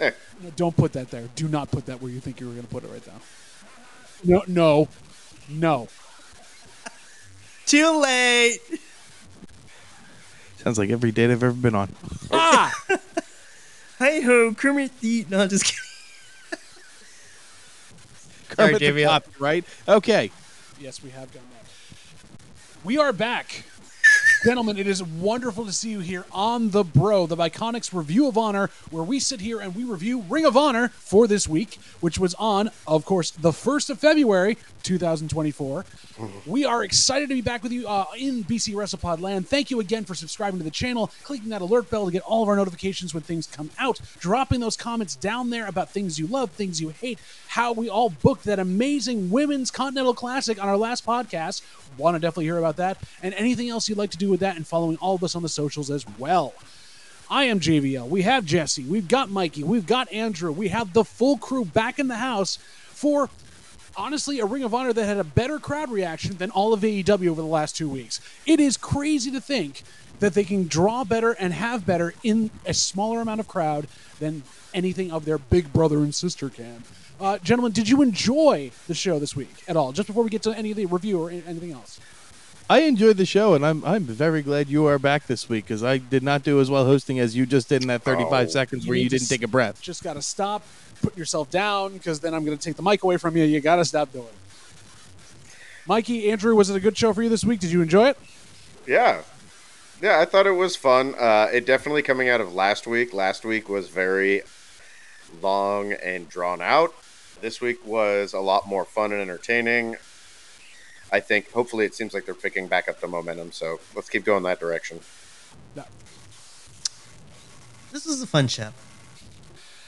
Eh. No, don't put that there. Do not put that where you think you were going to put it right now. No, no, no. Too late. Sounds like every date I've ever been on. Ah! Hi ho, Kermit the. No, just kidding. Kermit the JVL. Cop, right? Okay. yes, we have done that. We are back. Gentlemen, it is wonderful to see you here on The Bro, the Bi-Conics Review of Honor, where we sit here and we review Ring of Honor for this week, which was on, of course, the 1st of February, 2024. We are excited to be back with you uh, in BC WrestlePod land. Thank you again for subscribing to the channel, clicking that alert bell to get all of our notifications when things come out, dropping those comments down there about things you love, things you hate, how we all booked that amazing Women's Continental Classic on our last podcast. Want to definitely hear about that, and anything else you'd like to do with that, and following all of us on the socials as well. I am JVL. We have Jesse. We've got Mikey. We've got Andrew. We have the full crew back in the house for honestly a Ring of Honor that had a better crowd reaction than all of AEW over the last two weeks. It is crazy to think that they can draw better and have better in a smaller amount of crowd than anything of their big brother and sister can. Uh, gentlemen, did you enjoy the show this week at all? Just before we get to any of the review or anything else. I enjoyed the show, and I'm I'm very glad you are back this week because I did not do as well hosting as you just did in that 35 Oh. seconds where need you didn't take a breath. Just got to stop, put yourself down, because then I'm going to take the mic away from you. You got to stop doing it. Mikey, Andrew, was it a good show for you this week? Did you enjoy it? Yeah. Yeah, I thought it was fun. Uh, it definitely coming out of last week. Last week was very long and drawn out. This week was a lot more fun and entertaining. I think hopefully it seems like they're picking back up the momentum, so let's keep going that direction. Yeah. This was a fun show.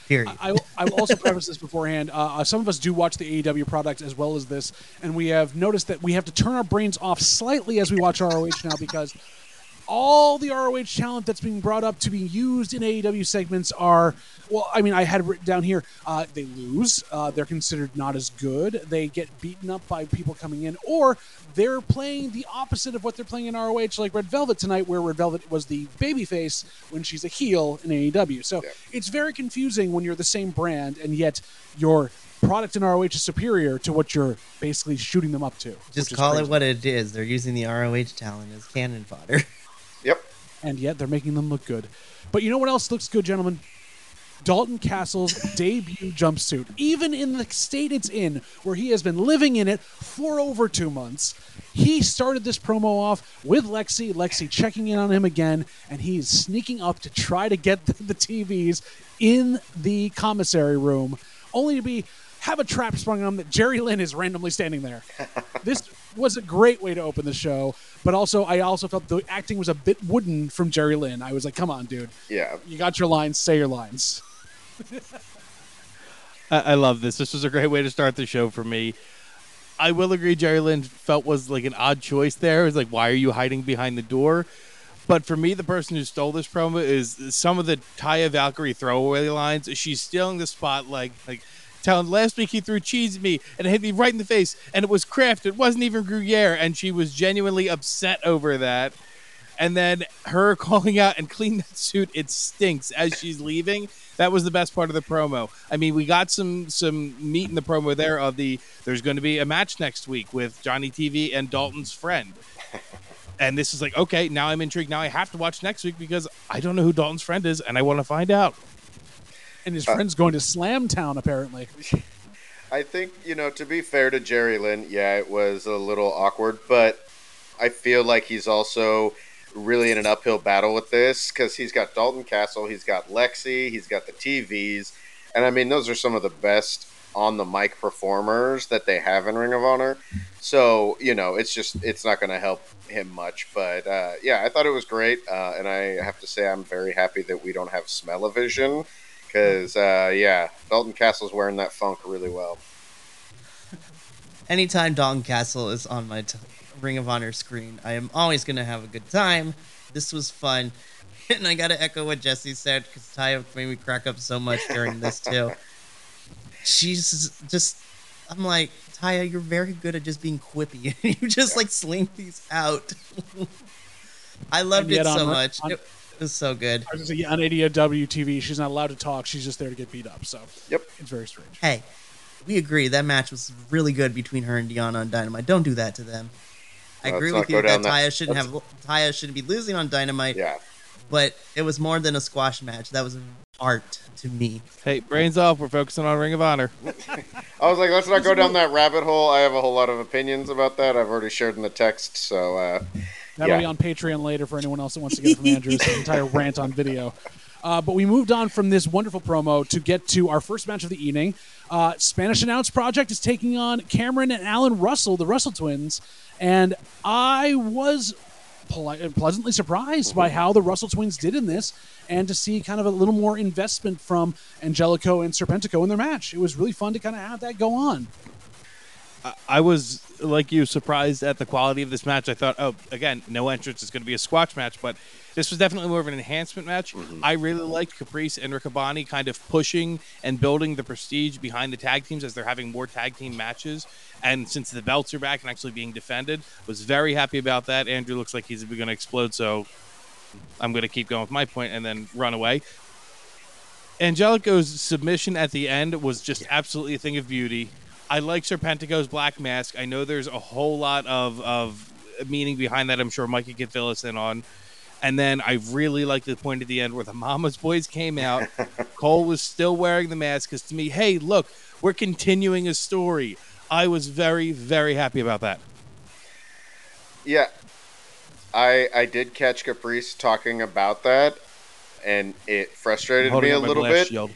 Period. I, I will also preface this beforehand. Uh, uh, some of us do watch the AEW product as well as this, and we have noticed that we have to turn our brains off slightly as we watch ROH now because all the ROH talent that's being brought up to be used in AEW segments are, well, I mean, I had it written down here. Uh, they lose. Uh, they're considered not as good. They get beaten up by people coming in, or they're playing the opposite of what they're playing in ROH, like Red Velvet tonight, where Red Velvet was the babyface when she's a heel in AEW. So Yeah. it's very confusing when you're the same brand and yet your product in ROH is superior to what you're basically shooting them up to. Just call crazy. it what it is. They're using the ROH talent as cannon fodder. Yep. and yet they're making them look good. But you know what else looks good, gentlemen? Dalton Castle's debut jumpsuit. Even in the state it's in, where he has been living in it for over two months, he started this promo off with Lexi. Lexi checking in on him again, and he's sneaking up to try to get the, the TVs in the commissary room, only to be have a trap sprung on him that Jerry Lynn is randomly standing there. this was a great way to open the show, but also I also felt the acting was a bit wooden from Jerry Lynn. I was like, come on, dude. Yeah. You got your lines, say your lines. I, I love this. This was a great way to start the show for me. I will agree, Jerry Lynn felt was like an odd choice there. It's like, why are you hiding behind the door? But for me, the person who stole this promo is some of the Taya Valkyrie throwaway lines. She's stealing the spot, like like telling last week he threw cheese at me and it hit me right in the face, and it was Kraft. It wasn't even Gruyere, and she was genuinely upset over that. And then her calling out and clean that suit, it stinks as she's leaving. That was the best part of the promo. I mean, we got some some meat in the promo there of the there's going to be a match next week with Johnny TV and Dalton's friend. And this is like, okay, now I'm intrigued. Now I have to watch next week because I don't know who Dalton's friend is and I want to find out. And his friend's going to Slam Town, apparently. I think, you know, to be fair to Jerry Lynn, yeah, it was a little awkward, but I feel like he's also really in an uphill battle with this because he's got Dalton Castle, he's got Lexi, he's got the TVs. And I mean, those are some of the best on the mic performers that they have in Ring of Honor. So, you know, it's just, it's not going to help him much. But uh, yeah, I thought it was great. Uh, and I have to say, I'm very happy that we don't have smell-o-vision because, uh, yeah, Dalton Castle's wearing that funk really well. Anytime Dalton Castle is on my t- Ring of Honor screen, I am always going to have a good time. This was fun. And I got to echo what Jesse said because Taya made me crack up so much during this, too. She's just, I'm like, Taya, you're very good at just being quippy. you just like sling these out. I loved it so on- much. on- It- It was so good. I was gonna say, on AEW TV, she's not allowed to talk. She's just there to get beat up. So Yep. it's very strange. Hey, we agree that match was really good between her and Deanna on Dynamite. Don't do that to them. I Let's agree with you that down that- Taya shouldn't have Taya shouldn't be losing on Dynamite, Yeah. but it was more than a squash match. That was art to me. Hey, brains off. We're focusing on Ring of Honor. I was like, let's not go down that rabbit hole. I have a whole lot of opinions about that. I've already shared in the text, so uh, That'll Yeah. be on Patreon later for anyone else that wants to get it from Andrew's entire rant on video. Uh, but we moved on from this wonderful promo to get to our first match of the evening. Uh, Spanish Announce Project is taking on Cameron and Alan Russell, the Russell twins, and I was poli- pleasantly surprised by how the Russell twins did in this, and to see kind of a little more investment from Angelico and Serpentico in their match. It was really fun to kind of have that go on. I was like you surprised at the quality of this match. I thought, oh, again, no entrance is going to be a squash match, but this was definitely more of an enhancement match. Mm-hmm. I really liked Caprice and Riccaboni kind of pushing and building the prestige behind the tag teams as they're having more tag team matches. And since the belts are back and actually being defended, was very happy about that. Andrew looks like he's going to explode, so I'm going to keep going with my point and then run away. Angelico's submission at the end was just absolutely a thing of beauty. I like Serpentico's black mask. I know there's a whole lot of, of meaning behind that. I'm sure Mikey can fill us in on. And then I really like the point at the end where the Mama's Boys came out. Cole was still wearing the mask because to me, hey, look, we're continuing a story. I was very, very happy about that. yeah, I I did catch Caprice talking about that, and it frustrated me a little bit shield.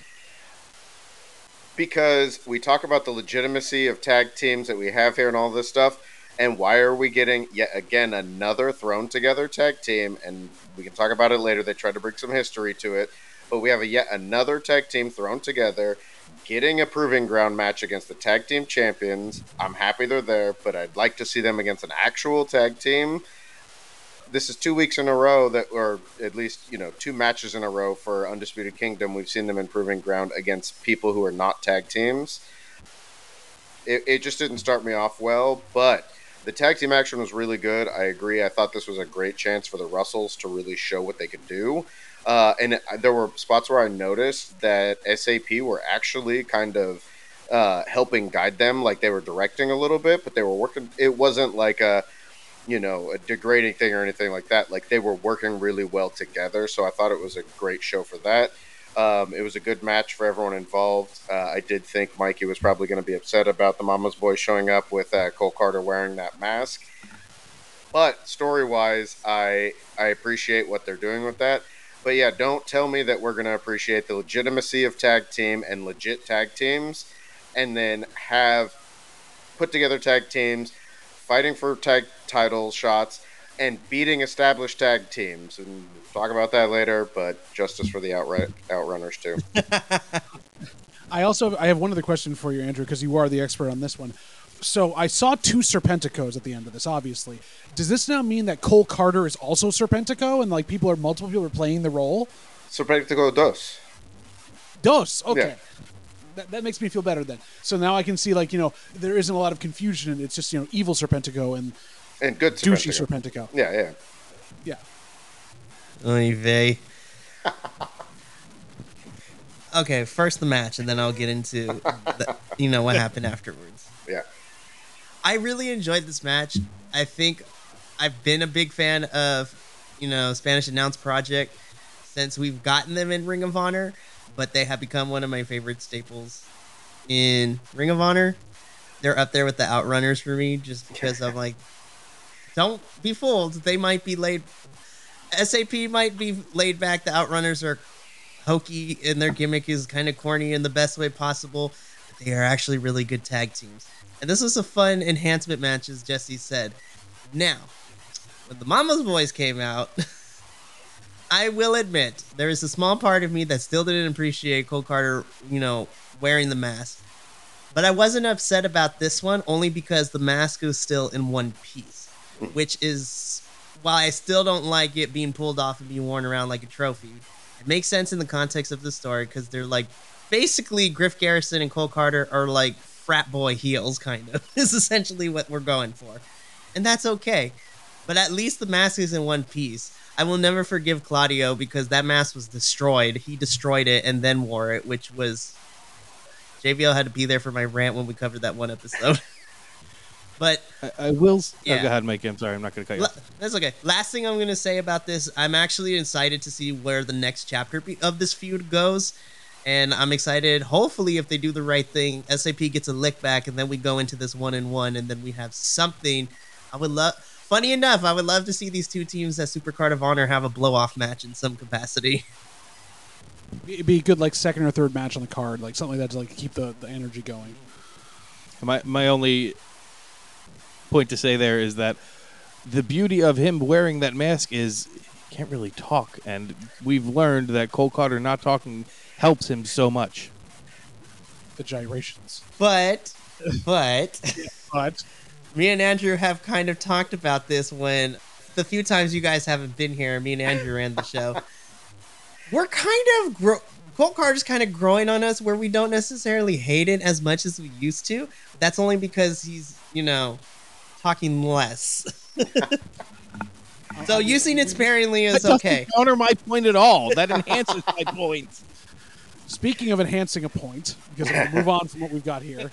Because we talk about the legitimacy of tag teams that we have here and all this stuff. And why are we getting yet again another thrown together tag team? And we can talk about it later. They tried to bring some history to it, but we have a yet another tag team thrown together, getting a proving ground match against the tag team champions. I'm happy they're there, but I'd like to see them against an actual tag team. This is two weeks in a row that, or at least you know, two matches in a row for Undisputed Kingdom. We've seen them improving ground against people who are not tag teams. It, it just didn't start me off well, but the tag team action was really good. I agree. I thought this was a great chance for the Russells to really show what they could do. Uh, and there were spots where I noticed that SAP were actually kind of uh, helping guide them, like they were directing a little bit, but they were working. It wasn't like a, you know, a degrading thing or anything like that. Like they were working really well together. So I thought it was a great show for that. Um, it was a good match for everyone involved. Uh, I did think Mikey was probably going to be upset about the Mama's Boy showing up with uh, Cole Carter wearing that mask. But story wise, I I appreciate what they're doing with that. But yeah, don't tell me that we're going to appreciate the legitimacy of tag team and legit tag teams, and then have put together tag teams fighting for tag title shots and beating established tag teams. And we'll talk about that later. But justice for the outright outrunners too. I also I have one other question for you, Andrew, because you are the expert on this one. So I saw two Serpenticos at the end of this. Obviously, does this now mean that Cole Carter is also Serpentico, and like people are multiple people are playing the role? Serpentico dos. Dos. Okay. Yeah. That, that makes me feel better then. So now I can see like you know there isn't a lot of confusion, and it's just you know evil Serpentico and And good douchey Serpentico. Serpentico. Yeah, yeah. Yeah. Oy vey. okay, first the match, and then I'll get into the, you know what happened afterwards. Yeah. I really enjoyed this match. I think I've been a big fan of you know Spanish Announce Project since we've gotten them in Ring of Honor, but they have become one of my favorite staples in Ring of Honor. They're up there with the Outrunners for me, just because I'm like, don't be fooled. They might be laid. SAP might be laid back. The Outrunners are hokey, and their gimmick is kind of corny in the best way possible. But they are actually really good tag teams. And this was a fun enhancement match, as Jesse said. Now, when the Mama's Boys came out, I will admit there is a small part of me that still didn't appreciate Cole Carter, you know, wearing the mask. But I wasn't upset about this one only because the mask was still in one piece, which is while I still don't like it being pulled off and being worn around like a trophy. It makes sense in the context of the story because they're like basically Griff Garrison and Cole Carter are like frat boy heels, kind of, is essentially what we're going for. And that's okay. But at least the mask is in one piece. I will never forgive Claudio because that mask was destroyed. He destroyed it and then wore it, which was JBL had to be there for my rant when we covered that one episode. but I, I will. Oh, yeah. Oh, go ahead, Mike. I'm sorry. I'm not going to cut you. La- That's okay. Last thing I'm going to say about this, I'm actually excited to see where the next chapter of this feud goes. And I'm excited, hopefully, if they do the right thing, SAP gets a lick back, and then we go into this one and one, and then we have something. I would love, funny enough, I would love to see these two teams at Supercard of Honor have a blow off match in some capacity. It'd be a good like second or third match on the card, like something like that to like keep the, the energy going. My my only point to say there is that the beauty of him wearing that mask is he can't really talk, and we've learned that Cole Carter not talking helps him so much. The gyrations. But, but, But me and Andrew have kind of talked about this when the few times you guys haven't been here, me and Andrew ran the show. We're kind of gro- Cole Carter's kind of growing on us where we don't necessarily hate it as much as we used to. That's only because he's, you know, talking less. so uh-huh. using it sparingly is doesn't okay. counter my point at all. That enhances my point. Speaking of enhancing a point, because we'll move on from what we've got here,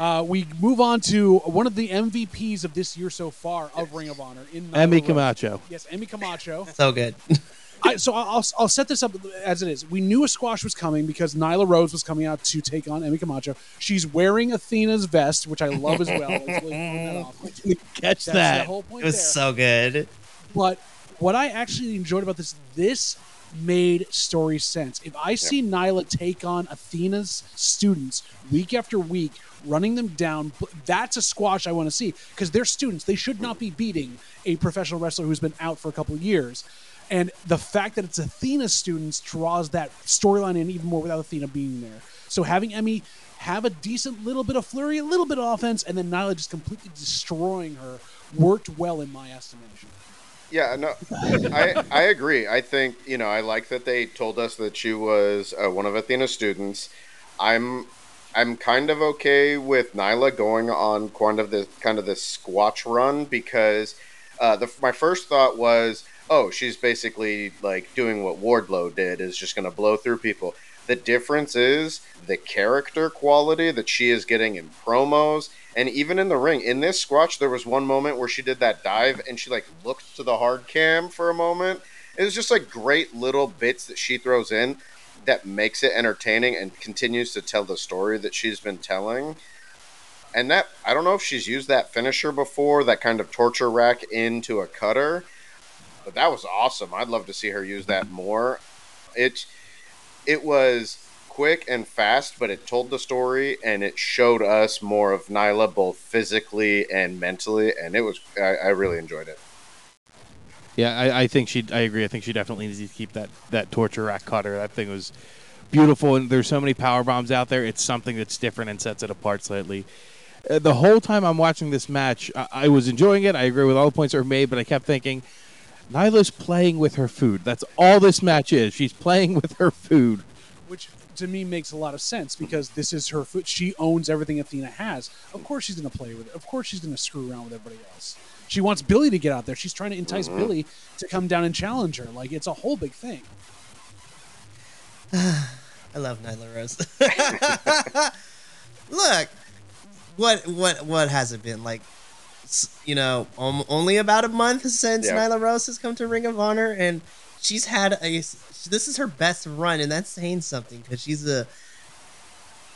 uh, we move on to one of the MVPs of this year so far of Ring of Honor in Nyla Emmy Rose. Camacho. Yes, Emmy Camacho. So good. I, so I'll, I'll set this up as it is. We knew a squash was coming because Nyla Rose was coming out to take on Emmy Camacho. She's wearing Athena's vest, which I love as well. It's really that off. Catch That's the that. whole point It was there. so good. But what I actually enjoyed about this, this made story sense. If I see Nyla take on Athena's students week after week, running them down, that's a squash I want to see because they're students. They should not be beating a professional wrestler who's been out for a couple of years. And the fact that it's Athena's students draws that storyline in even more without Athena being there. So having Emmy have a decent little bit of flurry, a little bit of offense, and then Nyla just completely destroying her worked well in my estimation. Yeah, no, I I agree. I think you know I like that they told us that she was uh, one of Athena's students. I'm I'm kind of okay with Nyla going on kind of the kind of this squash run because uh, the my first thought was, oh, she's basically like doing what Wardlow did, is just going to blow through people. The difference is the character quality that she is getting in promos and even in the ring. In this squash, there was one moment where she did that dive and she like looked to the hard cam for a moment. It was just like great little bits that she throws in that makes it entertaining and continues to tell the story that she's been telling. And that I don't know if she's used that finisher before, that kind of torture rack into a cutter. But that was awesome. I'd love to see her use that more. It it was quick and fast, but it told the story and it showed us more of Nyla both physically and mentally, and it was I, I really enjoyed it. Yeah, I, I think she. I agree. I think she definitely needs to keep that that torture rack cutter. That thing was beautiful, and there's so many power bombs out there. It's something that's different and sets it apart slightly. Uh, the whole time I'm watching this match, I, I was enjoying it. I agree with all the points that were made, but I kept thinking, Nyla's playing with her food. That's all this match is. She's playing with her food. which to me makes a lot of sense because this is her foot. She owns everything Athena has. Of course, she's going to play with it. Of course, she's going to screw around with everybody else. She wants Billy to get out there. She's trying to entice Billy to come down and challenge her. Like it's a whole big thing. I love Nyla Rose. Look, what what what has it been like? You know, um, only about a month since Yeah. Nyla Rose has come to Ring of Honor, and she's had a. This is her best run, and that's saying something because she's a,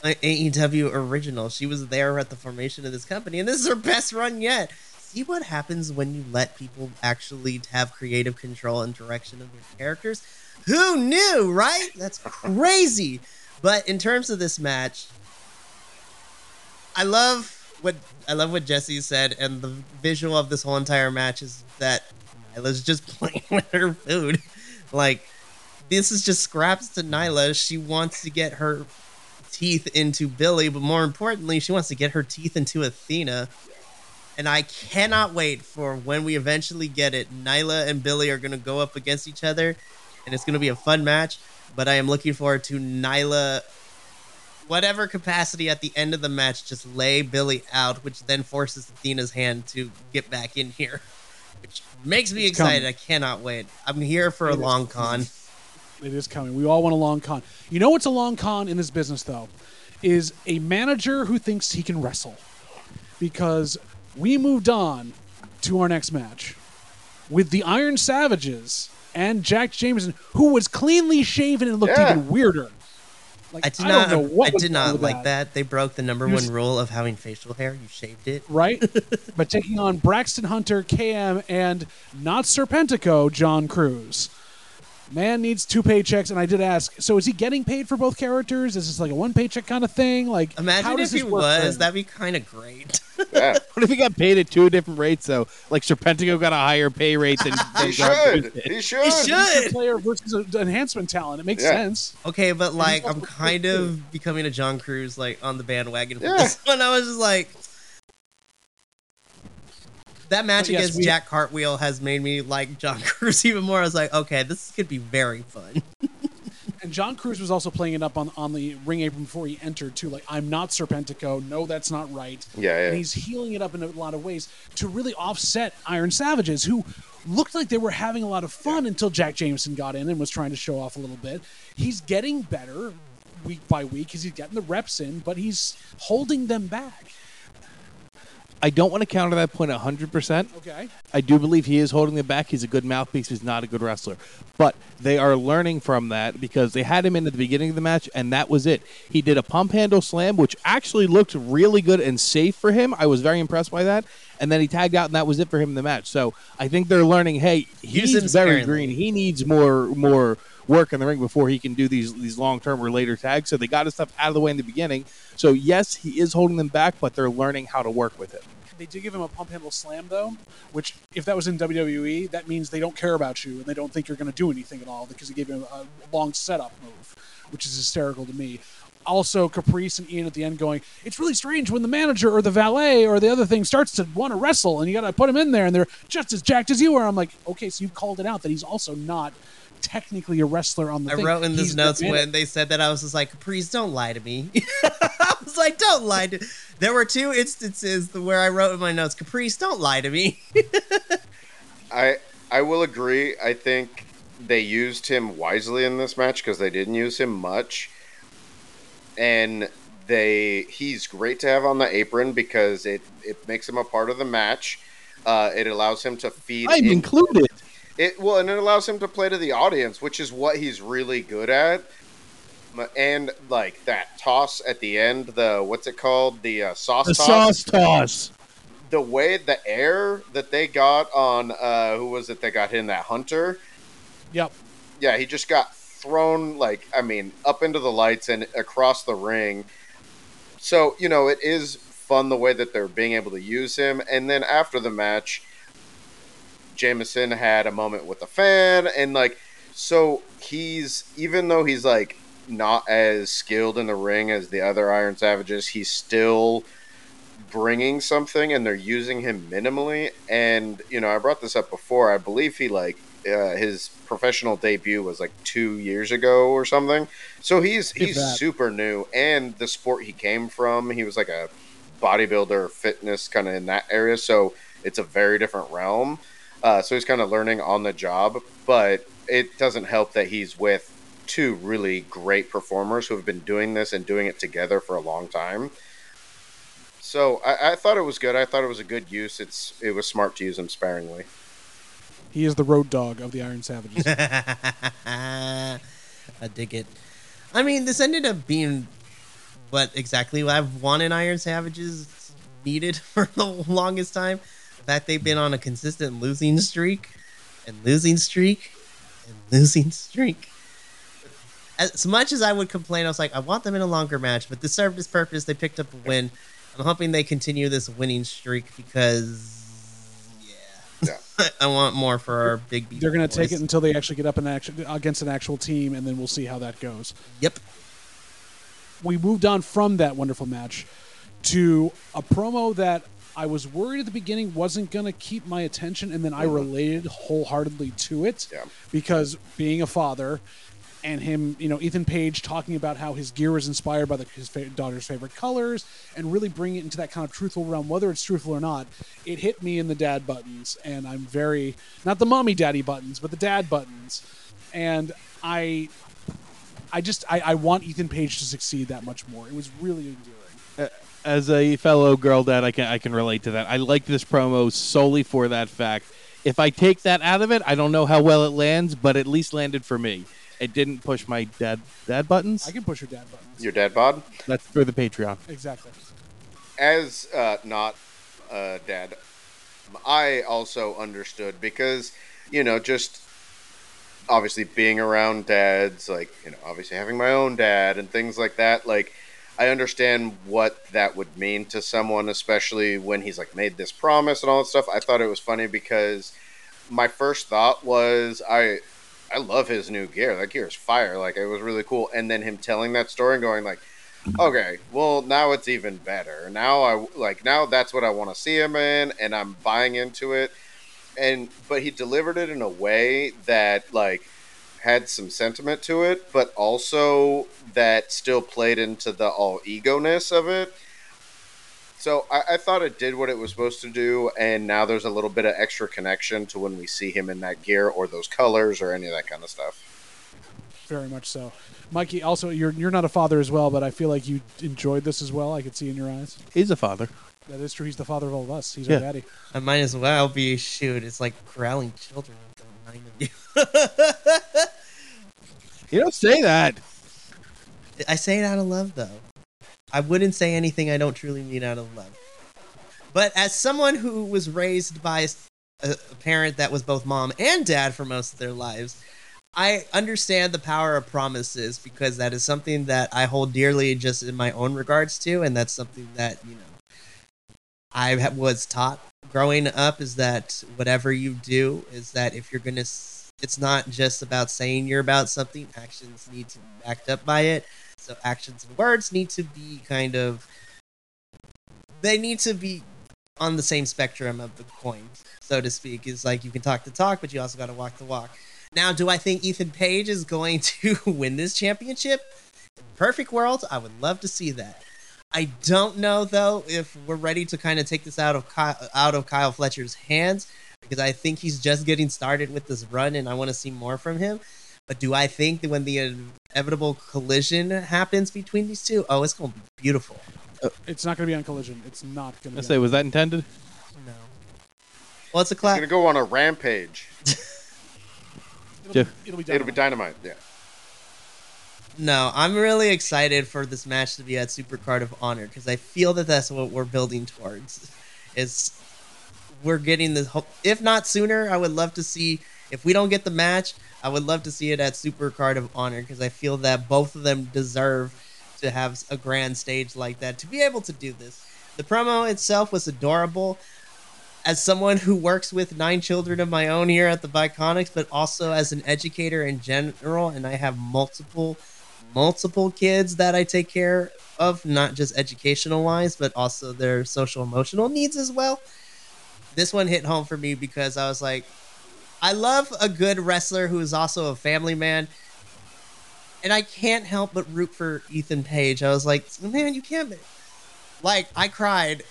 a AEW original. She was there at the formation of this company, and this is her best run yet. See what happens when you let people actually have creative control and direction of their characters. Who knew, right? That's crazy. But in terms of this match, I love what I love what Jesse said, and the visual of this whole entire match is that Nyla's just playing with her food. Like this is just scraps to Nyla. She wants to get her teeth into Billy, but more importantly, she wants to get her teeth into Athena. And I cannot wait for when we eventually get it. Nyla and Billy are going to go up against each other, and it's going to be a fun match. But I am looking forward to Nyla, whatever capacity at the end of the match, just lay Billy out, which then forces Athena's hand to get back in here. which makes me It's excited. coming. I cannot wait. I'm here for a long con. It is coming. We all want a long con. You know what's a long con in this business, though? Is a manager who thinks he can wrestle. Because we moved on to our next match with the Iron Savages and Jack Jameson, who was cleanly shaven and looked Yeah. even weirder. Like, I did don't not. know what I did not like that. They broke the number You one rule of having facial hair. You shaved it. right? but taking on Braxton Hunter, KM, and not Serpentico, John Cruz. Man needs two paychecks, and I did ask. So is he getting paid for both characters? Is this like a one paycheck kind of thing? Like, how Imagine does if he work was. him? That'd be kind of great. Yeah, What if he got paid at two different rates though? Like Serpentico got a higher pay rate than, than he John should. Cruz did. He should. He He's a should. player versus an enhancement talent. It makes Yeah. sense. Okay, but like I'm kind of becoming a John Cruz like on the bandwagon for Yeah. this one. I was just like that match But yes, against we- Jack Cartwheel has made me like John Cruz even more. I was like, okay, this could be very fun. And John Cruz was also playing it up on on the ring apron before he entered too. Like, I'm not Serpentico. No, that's not right. Yeah, yeah. And he's healing it up in a lot of ways to really offset Iron Savages, who looked like they were having a lot of fun until Jack Jameson got in and was trying to show off a little bit. He's getting better week by week because he's getting the reps in, but he's holding them back. I don't want to counter that point 100%. Okay. I do believe he is holding them back. He's a good mouthpiece. He's not a good wrestler. But they are learning from that because they had him in at the beginning of the match, and that was it. He did a pump handle slam, which actually looked really good and safe for him. I was very impressed by that. And then he tagged out, and that was it for him in the match. So I think they're learning. Hey, he's him very sparingly. green. He needs more more work in the ring before he can do these these long term or later tags. So they got his stuff out of the way in the beginning. So yes, he is holding them back, but they're learning how to work with it. They did give him a pump handle slam though, which if that was in WWE, that means they don't care about you and they don't think you're going to do anything at all because he gave him a long setup move, which is hysterical to me. Also, Caprice and Ian at the end going, it's really strange when the manager or the valet or the other thing starts to want to wrestle and you got to put him in there and they're just as jacked as you are. I'm like, okay, so you called it out that he's also not technically a wrestler on the I thing. wrote in He's these notes when they said that I was just like, Caprice, don't lie to me. I was like, don't lie to. There were two instances where I wrote in my notes, Caprice, don't lie to me. I I will agree. I think they used him wisely in this match because they didn't use him much, and they he's great to have on the apron because it it makes him a part of the match. Uh, it allows him to feed. I'm in- included. It well, and it allows him to play to the audience, which is what he's really good at. M- And like that toss at the end, the what's it called? The uh, sauce The toss. sauce toss. The way the air that they got on uh, who was it that got hit in that hunter? Yep. Yeah, he just got thrown like I mean up into the lights and across the ring. So you know it is fun the way that they're being able to use him. And then after the match, Jameson had a moment with a fan, and like so he's even though he's like not as skilled in the ring as the other Iron Savages, he's still bringing something, and they're using him minimally. And you know, I brought this up before. I believe he like uh, his professional debut was like two years ago or something. So he's he's super new, and the sport he came from, he was like a bodybuilder, fitness kind of in that area. So it's a very different realm. Uh, so he's kind of learning on the job, but it doesn't help that he's with two really great performers who have been doing this and doing it together for a long time. So I, I thought it was good. I thought it was a good use. It's it was smart to use him sparingly. He is the road dog of the Iron Savages. I dig it. I mean, this ended up being what exactly what I've wanted Iron Savages needed for the longest time. That they've been on a consistent losing streak and losing streak and losing streak. As much as I would complain, I was like, I want them in a longer match, but this served its purpose. They picked up a win. I'm hoping they continue this winning streak because, yeah, I want more for our big. They're going to take it until they actually get up in action against an actual team, and then we'll see how that goes. Yep. we moved on from that wonderful match to a promo that I was worried at the beginning wasn't going to keep my attention, and then I mm-hmm. related wholeheartedly to it Yeah. because being a father and him, you know, Ethan Page talking about how his gear was inspired by the, his fa- daughter's favorite colors, and really bring it into that kind of truthful realm, whether it's truthful or not. It hit me in the dad buttons, and I'm very not the mommy daddy buttons, but the dad buttons, and I, I just I, I want Ethan Page to succeed that much more. It was really endearing. As a fellow girl dad, I can I can relate to that. I like this promo solely for that fact. If I take that out of it, I don't know how well it lands, but at least landed for me. It didn't push my dad dad buttons. I can push your dad buttons. Your dad bod? That's for the Patreon. Exactly. As uh, not uh, dad, I also understood because you know just obviously being around dads, like you know, obviously having my own dad and things like that, like. I understand what that would mean to someone, especially when he's like made this promise and all that stuff. I thought it was funny because my first thought was I I love his new gear. That gear is fire. Like it was really cool. And then him telling that story and going like, okay, well now it's even better. Now I like now that's what I want to see him in, and I'm buying into it. And but he delivered it in a way that like had some sentiment to it, but also that still played into the all ego-ness of it. So I, I, thought it did what it was supposed to do, and now there's a little bit of extra connection to when we see him in that gear or those colors or any of that kind of stuff. Very much so, Mikey. Also, you're you're not a father as well, but I feel like you enjoyed this as well. I could see in your eyes. He's a father. That is true. He's the father of all of us. He's Yeah. our daddy. I might as well be shoot. It's like corralling children with the line of you. You don't say that. I say it out of love, though. I wouldn't say anything I don't truly mean out of love. But as someone who was raised by a, parent that was both mom and dad for most of their lives, I understand the power of promises because that is something that I hold dearly just in my own regards to, and that's something that, you know, I was taught growing up is that whatever you do is that if you're going to it's not just about saying you're about something actions need to be backed up by it so actions and words need to be kind of they need to be on the same spectrum of the coin so to speak. Is like you can talk the talk but you also got to walk the walk. Now do i think ethan page is going to win this championship? Perfect world i would love to see that. I don't know though if we're ready to kind of take this out of out of Kyle Fletcher's hands because I think he's just getting started with this run and I want to see more from him. But do I think that when the inevitable collision happens between these two, oh, it's going to be beautiful. Uh, it's not going to be on collision. It's not going to. I say, was that intended? No. Well, it's a He's class. gonna go on a rampage. It'll, Jeff. be, it'll be It'll be dynamite. dynamite. Yeah. No, I'm really excited for this match to be at Super Card of Honor because I feel that that's what we're building towards. Is we're getting this. Ho- if not sooner, I would love to see. If we don't get the match, I would love to see it at Super Card of Honor because I feel that both of them deserve to have a grand stage like that to be able to do this. The promo itself was adorable. As someone who works with nine children of my own here at the Biconics, but also as an educator in general, and I have multiple multiple kids that I take care of, not just educational wise, but also their social emotional needs as well. This one hit home for me because I was like, I love a good wrestler who is also a family man. And I can't help but root for Ethan Page. I was like, man, you can't. be-" Like, I cried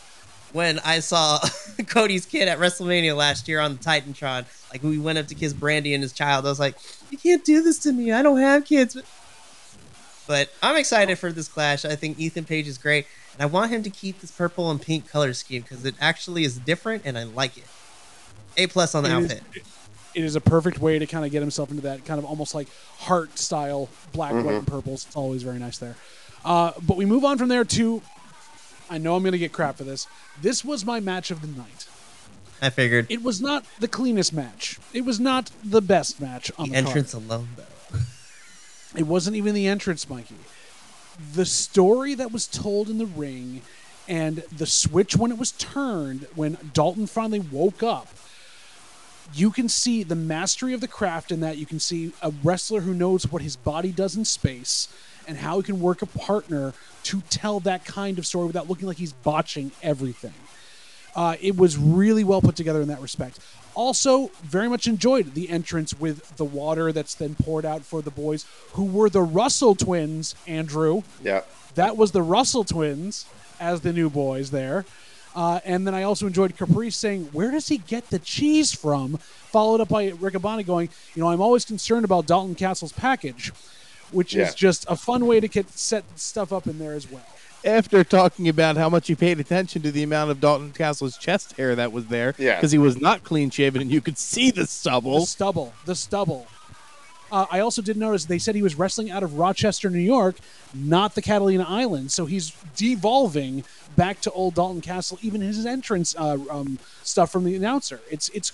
when I saw Cody's kid at WrestleMania last year on the Titantron. Like, we went up to kiss Brandi and his child. I was like, you can't do this to me. I don't have kids. But I'm excited for this clash. I think Ethan Page is great, and I want him to keep this purple and pink color scheme because it actually is different, and I like it. A plus on the It is- outfit. It is a perfect way to kind of get himself into that kind of almost like Hart style black, white, and purples. It's always very nice there. Uh, but we move on from there to. I know I'm going to get crap for this. This was my match of the night. I figured It was not the cleanest match. It was not the best match on the the, entrance card. alone, though. It wasn't even the entrance, Mikey. The story that was told in the ring and the switch when it was turned, when Dalton finally woke up, you can see the mastery of the craft in that. You can see a wrestler who knows what his body does in space and how he can work a partner to tell that kind of story without looking like he's botching everything. Uh, it was really well put together in that respect. Also, very much enjoyed the entrance with the water that's then poured out for the boys, who were the Russell twins, Andrew. Yeah. That was the Russell twins as the new boys there. Uh, and then I also enjoyed Caprice saying, Where does he get the cheese from? Followed up by Rick Riccaboni going, You know, I'm always concerned about Dalton Castle's package, which Yeah. is just a fun way to get set stuff up in there as well. After talking about how much he paid attention to the amount of Dalton Castle's chest hair that was there, Yeah. because he was not clean shaven and you could see the stubble. The stubble. The stubble. Uh, I also did notice they said he was wrestling out of Rochester, New York, not the Catalina Islands. So he's devolving back to old Dalton Castle. Even his entrance uh, um, stuff from the announcer. It's it's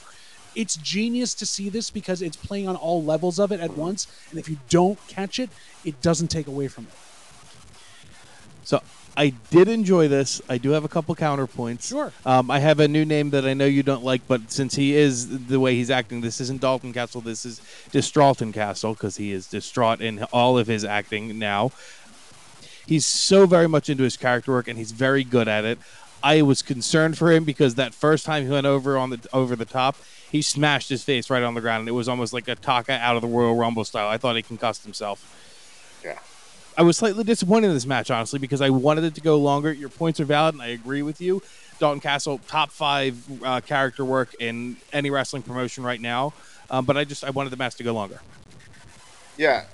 it's genius to see this because it's playing on all levels of it at once. And if you don't catch it, it doesn't take away from it. So I did enjoy this. I do have a couple counterpoints. Sure. Um, I have a new name that I know you don't like, but since he is the way he's acting, this isn't Dalton Castle. This is Distraughton Castle because he is distraught in all of his acting now. He's so very much into his character work, and he's very good at it. I was concerned for him because that first time he went over on the over the top, he smashed his face right on the ground, and it was almost like a Taka out of the Royal Rumble style. I thought he concussed himself. I was slightly disappointed in this match, honestly, because I wanted it to go longer. Your points are valid, and I agree with you. Dalton Castle, top five uh, character work in any wrestling promotion right now. Um, but I just I wanted the match to go longer. Yeah,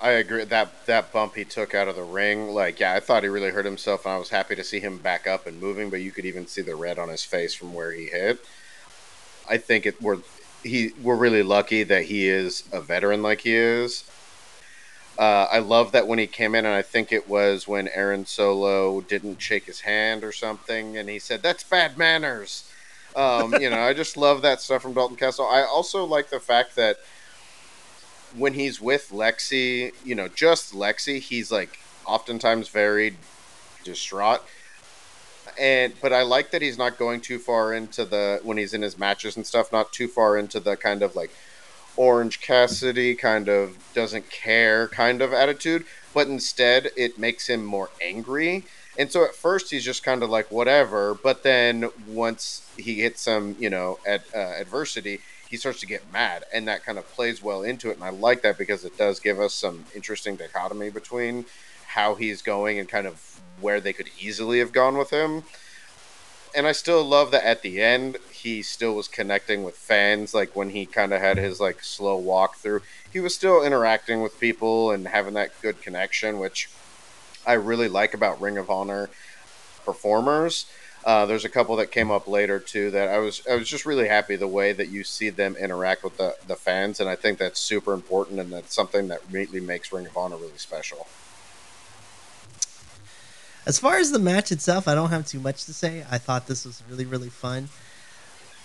I agree. That that bump he took out of the ring, like, yeah, I thought he really hurt himself, and I was happy to see him back up and moving. But you could even see the red on his face from where he hit. I think it we're he we're really lucky that he is a veteran like he is. Uh, I love that when he came in, and I think it was when Aaron Solo didn't shake his hand or something, and he said, "That's bad manners." Um, you know, I just love that stuff from Dalton Castle. I also like the fact that when he's with Lexi, you know, just Lexi, he's like oftentimes very distraught. And but I like that he's not going too far into the when he's in his matches and stuff, not too far into the kind of like Orange Cassidy kind of doesn't care kind of attitude, but instead it makes him more angry. And so at first he's just kind of like whatever, but then once he hits some, you know, at uh, adversity, he starts to get mad, and that kind of plays well into it. And I like that because it does give us some interesting dichotomy between how he's going and kind of where they could easily have gone with him. And I still love that at the end he still was connecting with fans. Like when he kind of had his like slow walk through, he was still interacting with people and having that good connection, which I really like about Ring of Honor performers. Uh, there's a couple that came up later too that I was I was just really happy the way that you see them interact with the, the fans, and I think that's super important, and that's something that really makes Ring of Honor really special. As far as the match itself, I don't have too much to say. I thought this was really, really fun.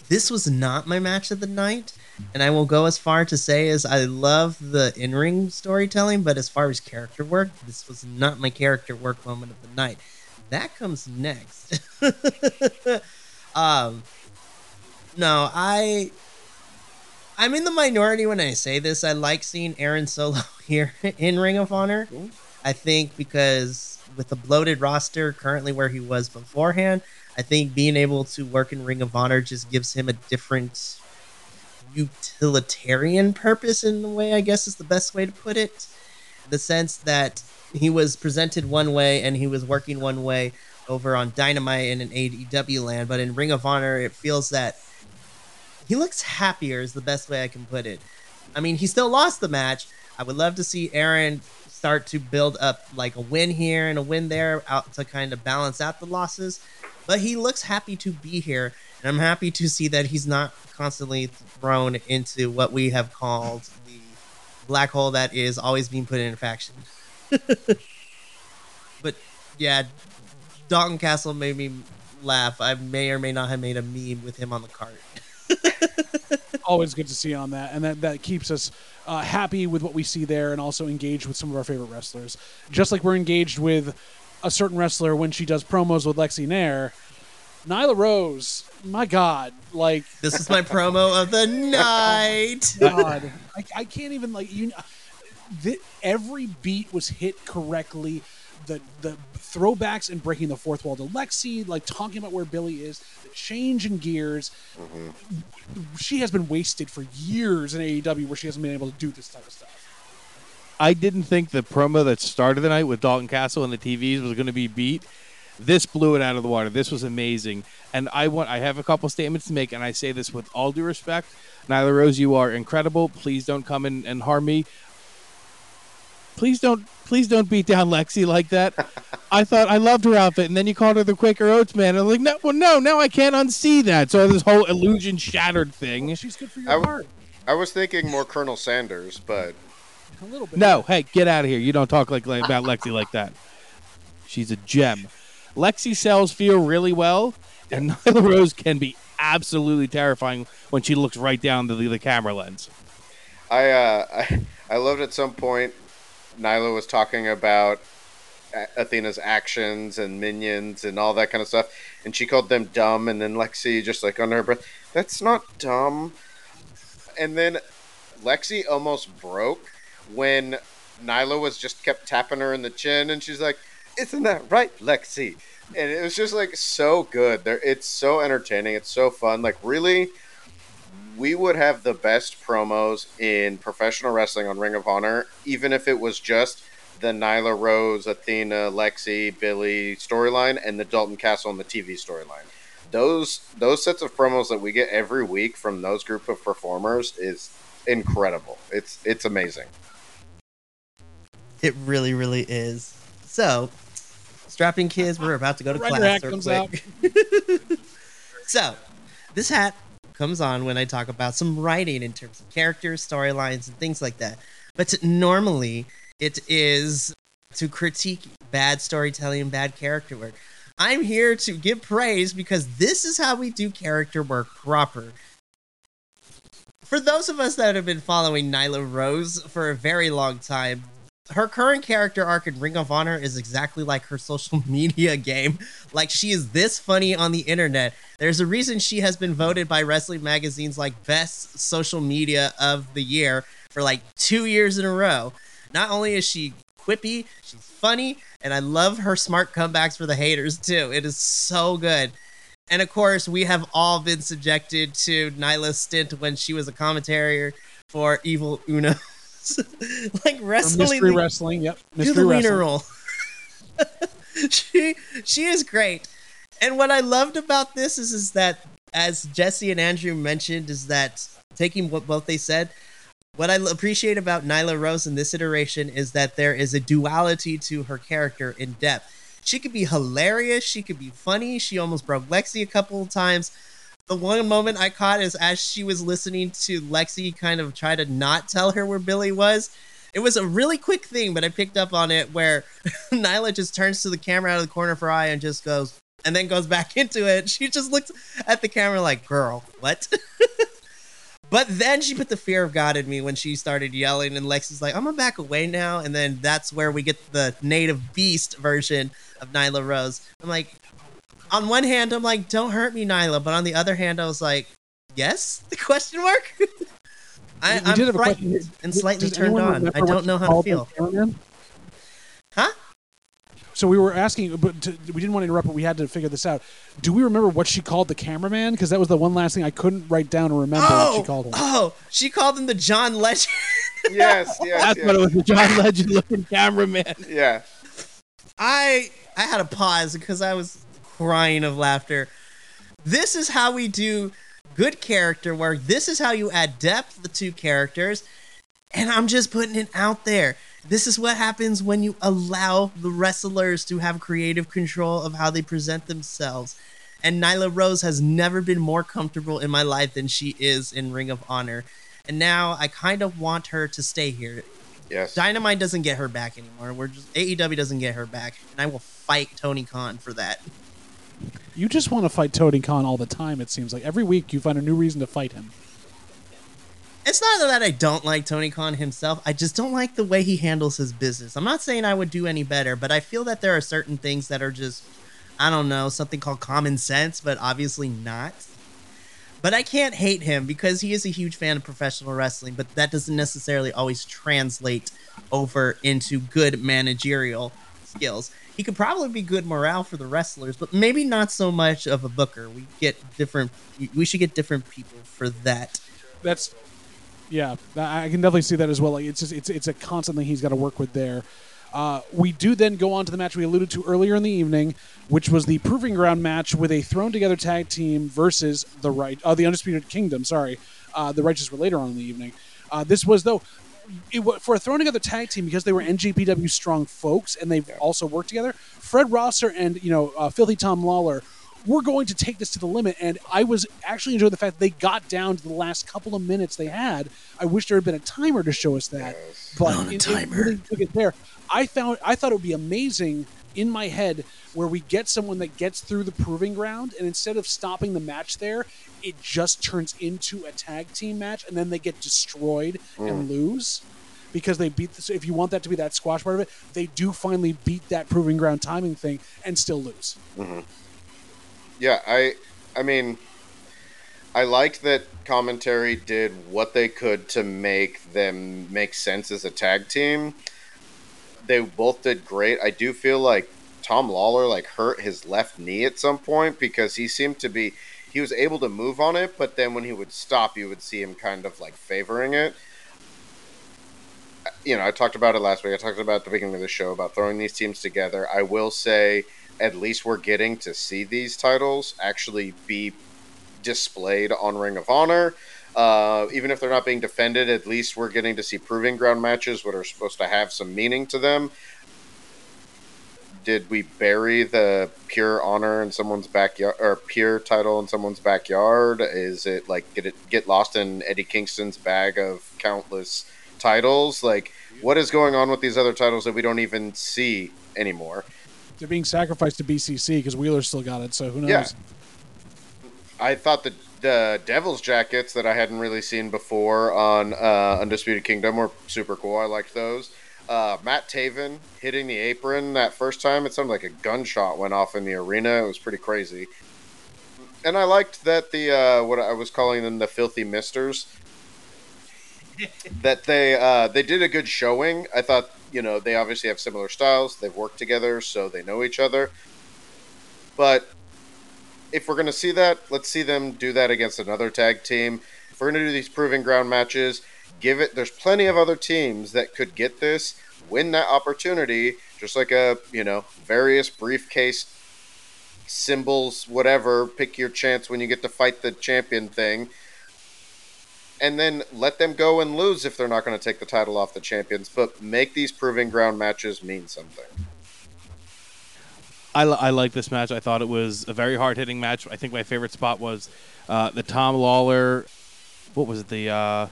This was not my match of the night, and I will go as far to say as I love the in-ring storytelling, but as far as character work, this was not my character work moment of the night. That comes next. um, no, I I'm in the minority when I say this. I like seeing Aaron Solo here in Ring of Honor. I think because with the bloated roster currently where he was beforehand, I think being able to work in Ring of Honor just gives him a different utilitarian purpose in the way I guess is the best way to put it. The sense that he was presented one way and he was working one way over on Dynamite and in AEW land, but in Ring of Honor it feels that he looks happier is the best way I can put it. I mean, he still lost the match. I would love to see Aaron start to build up like a win here and a win there out to kind of balance out the losses. But he looks happy to be here, and I'm happy to see that he's not constantly thrown into what we have called the black hole that is always being put in a faction. but yeah, Dalton Castle made me laugh. I may or may not have made a meme with him on the cart. Always good to see on that, and that that keeps us uh, happy with what we see there, and also engaged with some of our favorite wrestlers. Just like we're engaged with a certain wrestler when she does promos with Lexi Nair. Nyla Rose, my God, like This is my promo of the night. God, I, I can't even like you. Th- every beat was hit correctly. the the throwbacks and breaking the fourth wall to Lexi, like talking about where Billy is, change in gears. She has been wasted for years in AEW where she hasn't been able to do this type of stuff. I didn't think the promo that started the night with Dalton Castle and the TVs was going to be beat. This blew it out of the water. This was amazing, and I want. I have a couple statements to make, and I say this with all due respect. Nyla Rose, you are incredible. Please don't come and harm me. Please don't. Please don't beat down Lexi like that. I thought I loved her outfit, and then you called her the Quaker Oats man. I'm like, no, well, no, now I can't unsee that. So this whole illusion shattered thing. She's good for your I w- heart. I was thinking more Colonel Sanders, but A little bit. No, hey, get out of here. You don't talk like, like about Lexi like that. She's a gem. Lexi sells feel really well, and Nyla Rose can be absolutely terrifying when she looks right down the, the camera lens. I uh, I I loved at some point Nyla was talking about Athena's actions and minions and all that kind of stuff, and she called them dumb, and then Lexi just like under her breath, "That's not dumb," and then Lexi almost broke when Nyla was just kept tapping her in the chin, and she's like, "Isn't that right, Lexi?" And it was just like so good. There, it's so entertaining. It's so fun. Like really, we would have the best promos in professional wrestling on Ring of Honor, even if it was just the Nyla Rose, Athena, Lexi, Billie storyline and the Dalton Castle and the TV storyline. Those those sets of promos that we get every week from those group of performers is incredible. It's it's amazing. It really, really is. So, strapping kids, we're about to go to Render class. hat real comes quick. so, this hat comes on when I talk about some writing in terms of characters, storylines, and things like that. But normally, it is to critique bad storytelling and bad character work. I'm here to give praise because this is how we do character work proper. For those of us that have been following Nyla Rose for a very long time, her current character arc in Ring of Honor is exactly like her social media game. Like she is this funny on the internet. There's a reason she has been voted by wrestling magazines like best social media of the year for like two years in a row. Not only is she quippy, she's funny, and I love her smart comebacks for the haters too. It is so good. And of course, we have all been subjected to Nyla's stint when she was a commentator for Evil Uno. like Or wrestling mystery the- wrestling. Yep. do Mystery the wrestling. roll. she she is great. And what I loved about this is is that as Jesse and Andrew mentioned is that taking what both they said, what I appreciate about Nyla Rose in this iteration is that there is a duality to her character in depth. She could be hilarious, she could be funny, she almost broke Lexi a couple of times. The one moment I caught is as she was listening to Lexi kind of try to not tell her where Billie was. It was a really quick thing, but I picked up on it where Nyla just turns to the camera out of the corner of her eye and just goes, and then goes back into it. She just looks at the camera like, girl, what? but then she put the fear of God in me when she started yelling, and Lexi's like, I'm gonna back away now. And then that's where we get the native beast version of Nyla Rose. I'm like, on one hand, I'm like, don't hurt me, Nyla. But on the other hand, I was like, yes? The question mark? I, We- we did I'm have a question. frightened and slightly Does turned on. I don't know how to feel. Huh? So we were asking, but to, we didn't want to interrupt, but we had to figure this out. Do we remember what she called the cameraman? Because that was the one last thing I couldn't write down or remember what she oh, called him. Oh, she called him the John Legend. Yes, yes, That's yes. what it was, the John Legend looking cameraman. Yeah. I I had a pause because I was crying of laughter. This is how we do good character work. This is how you add depth to characters. And I'm just putting it out there. This is what happens when you allow the wrestlers to have creative control of how they present themselves. And Nyla Rose has never been more comfortable in my life than she is in Ring of Honor. And now I kind of want her to stay here. Yes. Dynamite doesn't get her back anymore. We're just AEW doesn't get her back, and I will fight Tony Khan for that. You just want to fight Tony Khan all the time, it seems like. Every week you find a new reason to fight him. It's not that I don't like Tony Khan himself. I just don't like the way he handles his business. I'm not saying I would do any better, but I feel that there are certain things that are just I don't know, something called common sense, but obviously not. But I can't hate him because he is a huge fan of professional wrestling, but that doesn't necessarily always translate over into good managerial skills. He could probably be good morale for the wrestlers, but maybe not so much of a booker. We get different. We should get different people for that. That's yeah, I can definitely see that as well. Like it's just it's it's a constant thing he's got to work with there. Uh, we do then go on to the match we alluded to earlier in the evening, which was the proving ground match with a thrown together tag team versus the right, uh, the undisputed kingdom. Sorry, uh, the righteous were later on in the evening. Uh, this was though. It, for a thrown together tag team because they were NJPW strong folks and they've also worked together. Fred Rosser and you know uh, Filthy Tom Lawlor we're going to take this to the limit. And I was actually enjoying the fact that they got down to the last couple of minutes they had. I wish there had been a timer to show us that, Yes. but On a it, timer. it really took it there. I found I thought it would be amazing in my head where we get someone that gets through the proving ground, and instead of stopping the match there, it just turns into a tag team match, and then they get destroyed and mm. lose. Because they beat, the, so if you want that to be that squash part of it, they do finally beat that proving ground timing thing and still lose. Mm-hmm. Yeah, I I mean I liked that commentary did what they could to make them make sense as a tag team. They both did great. I do feel like Tom Lawlor like hurt his left knee at some point because he seemed to be he was able to move on it, but then when he would stop, you would see him kind of like favoring it. You know, I talked about it last week. I talked about at the beginning of the show about throwing these teams together. I will say at least we're getting to see these titles actually be displayed on Ring of Honor. Uh, even if they're not being defended, at least we're getting to see proving ground matches, what are supposed to have some meaning to them. Did we bury the pure honor in someone's backyard or pure title in someone's backyard? Is it like did it get lost in Eddie Kingston's bag of countless titles? Like, what is going on with these other titles that we don't even see anymore? They're being sacrificed to BCC because Wheeler still got it. So who knows? Yeah. I thought the the Devil's jackets that I hadn't really seen before on uh, Undisputed Kingdom were super cool. I liked those. Uh, Matt Taven hitting the apron that first time, it sounded like a gunshot went off in the arena. It was pretty crazy. And I liked that the uh, what I was calling them the filthy misters. that they uh, they did a good showing. I thought you know they obviously have similar styles. They've worked together, so they know each other. But if we're going to see that, let's see them do that against another tag team. If we're going to do these proving ground matches, give it. There's plenty of other teams that could get this, win that opportunity, just like a you know various briefcase symbols, whatever. Pick your chance when you get to fight the champion thing. And then let them go and lose if they're not going to take the title off the champions. But make these proving ground matches mean something. I, I like this match. I thought it was a very hard hitting match. I think my favorite spot was uh, the Tom Lawlor. What was it? The uh,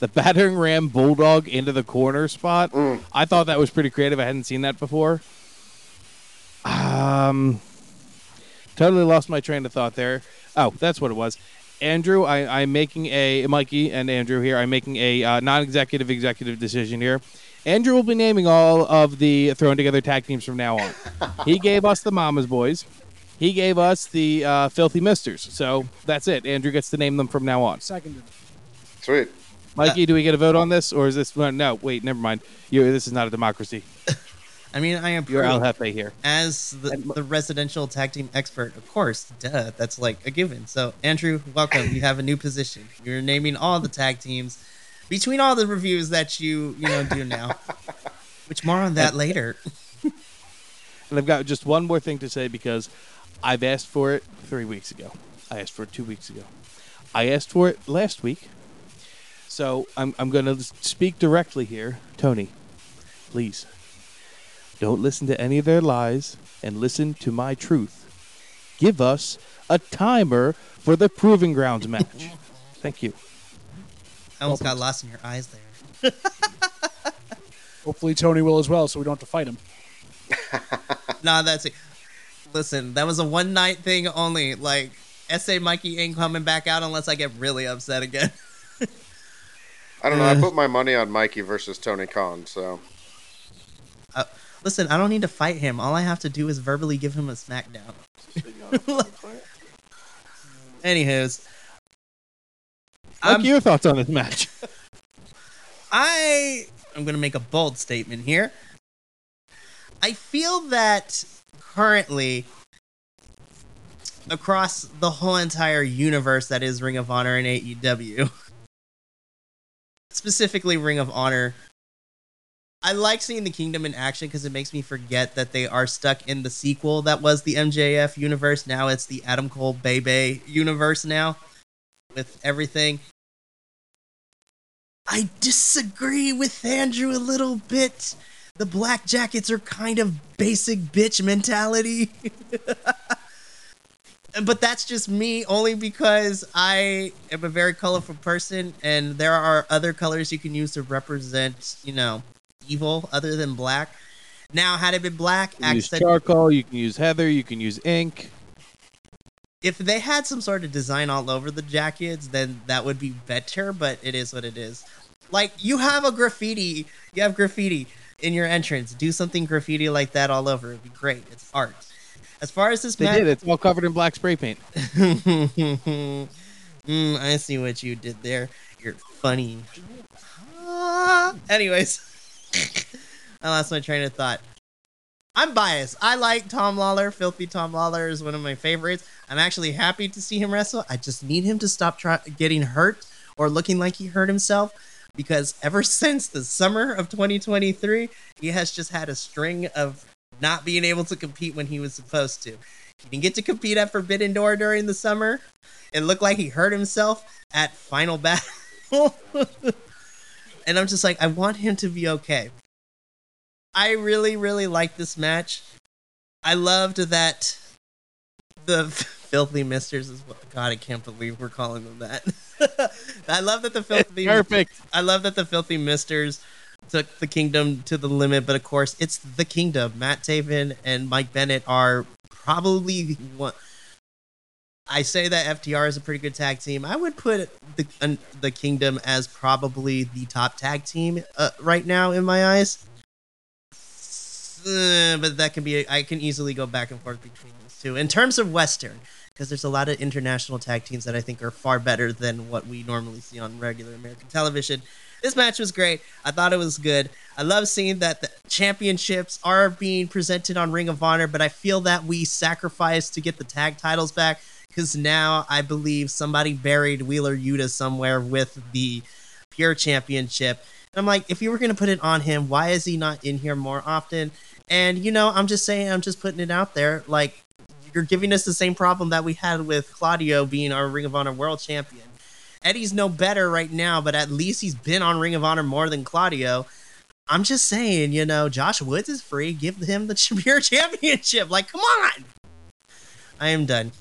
the battering ram bulldog into the corner spot. I thought that was pretty creative. I hadn't seen that before. Um, totally lost my train of thought there. Oh, that's what it was. Andrew, I, I'm making a Mikey and Andrew here. I'm making a uh, non-executive executive decision here. Andrew will be naming all of the thrown together tag teams from now on. he gave us the Mamas Boys. He gave us the uh, Filthy Misters. So that's it. Andrew gets to name them from now on. Seconded. Sweet. Mikey, do we get a vote on this, or is this? No, wait, never mind. You, this is not a democracy. I mean, I am You're El Jefe here. as the, the residential tag team expert, of course, duh, that's like a given. So, Andrew, welcome. You have a new position. You're naming all the tag teams between all the reviews that you you know do now. Which more on that later. And I've got just one more thing to say because I've asked for it three weeks ago. I asked for it two weeks ago. I asked for it last week. So I'm, I'm going to speak directly here. Tony, please don't listen to any of their lies and listen to my truth. Give us a timer for the Proving Grounds match. Thank you. I almost got lost in your eyes there. Hopefully Tony will as well, so we don't have to fight him. Nah, that's it. Listen, that was a one night thing only. Like, SA Mikey ain't coming back out unless I get really upset again. I don't know. I put my money on Mikey versus Tony Khan, so Uh, listen, I don't need to fight him. All I have to do is verbally give him a smackdown. Anywho's, Mike, I'm- um, your thoughts on this match? I am going to make a bold statement here. I feel that currently across the whole entire universe that is Ring of Honor and AEW, specifically Ring of Honor, I like seeing the Kingdom in action because it makes me forget that they are stuck in the sequel that was the MJF universe. Now it's the Adam Cole Bay Bay universe now with everything. I disagree with Andrew a little bit. The Black Jackets are kind of basic bitch mentality. but that's just me only because I am a very colorful person and there are other colors you can use to represent, you know, evil other than black. Now, had it been black, You can use charcoal. You can use heather. You can use ink. If they had some sort of design all over the jackets, then that would be better, but it is what it is. Like you have a graffiti, you have graffiti in your entrance. Do something graffiti like that all over. It'd be great. It's art. As far as this They match, did. It's all covered in black spray paint. mm, I see what you did there. You're funny. Ah. Anyways, I lost my train of thought. I'm biased. I like Tom Lawlor. Filthy Tom Lawlor is one of my favorites. I'm actually happy to see him wrestle. I just need him to stop try- getting hurt or looking like he hurt himself because ever since the summer of 2023, he has just had a string of not being able to compete when he was supposed to. He didn't get to compete at Forbidden Door during the summer. It looked like he hurt himself at Final Battle. and I'm just like, I want him to be okay. I really, really like this match. I loved that the filthy misters is what God, I can't believe we're calling them that. I love that the filthy Perfect. I love that the filthy misters took the kingdom to the limit, but of course it's the kingdom. Matt Taven and Mike Bennett are probably one. I say that FTR is a pretty good tag team. I would put the the kingdom as probably the top tag team uh, right now in my eyes. Uh, but that can be I can easily go back and forth between those two. In terms of Western, because there's a lot of international tag teams that I think are far better than what we normally see on regular American television. This match was great. I thought it was good. I love seeing that the championships are being presented on Ring of Honor, but I feel that we sacrificed to get the tag titles back because now I believe somebody buried Wheeler Yuta somewhere with the Pure Championship. And I'm like, if you were going to put it on him, why is he not in here more often? And, you know, I'm just saying, I'm just putting it out there. Like, you're giving us the same problem that we had with Claudio being our Ring of Honor World Champion. Eddie's no better right now, but at least he's been on Ring of Honor more than Claudio. I'm just saying, you know, Josh Woods is free. Give him the Pure Championship. Like, come on. I am done.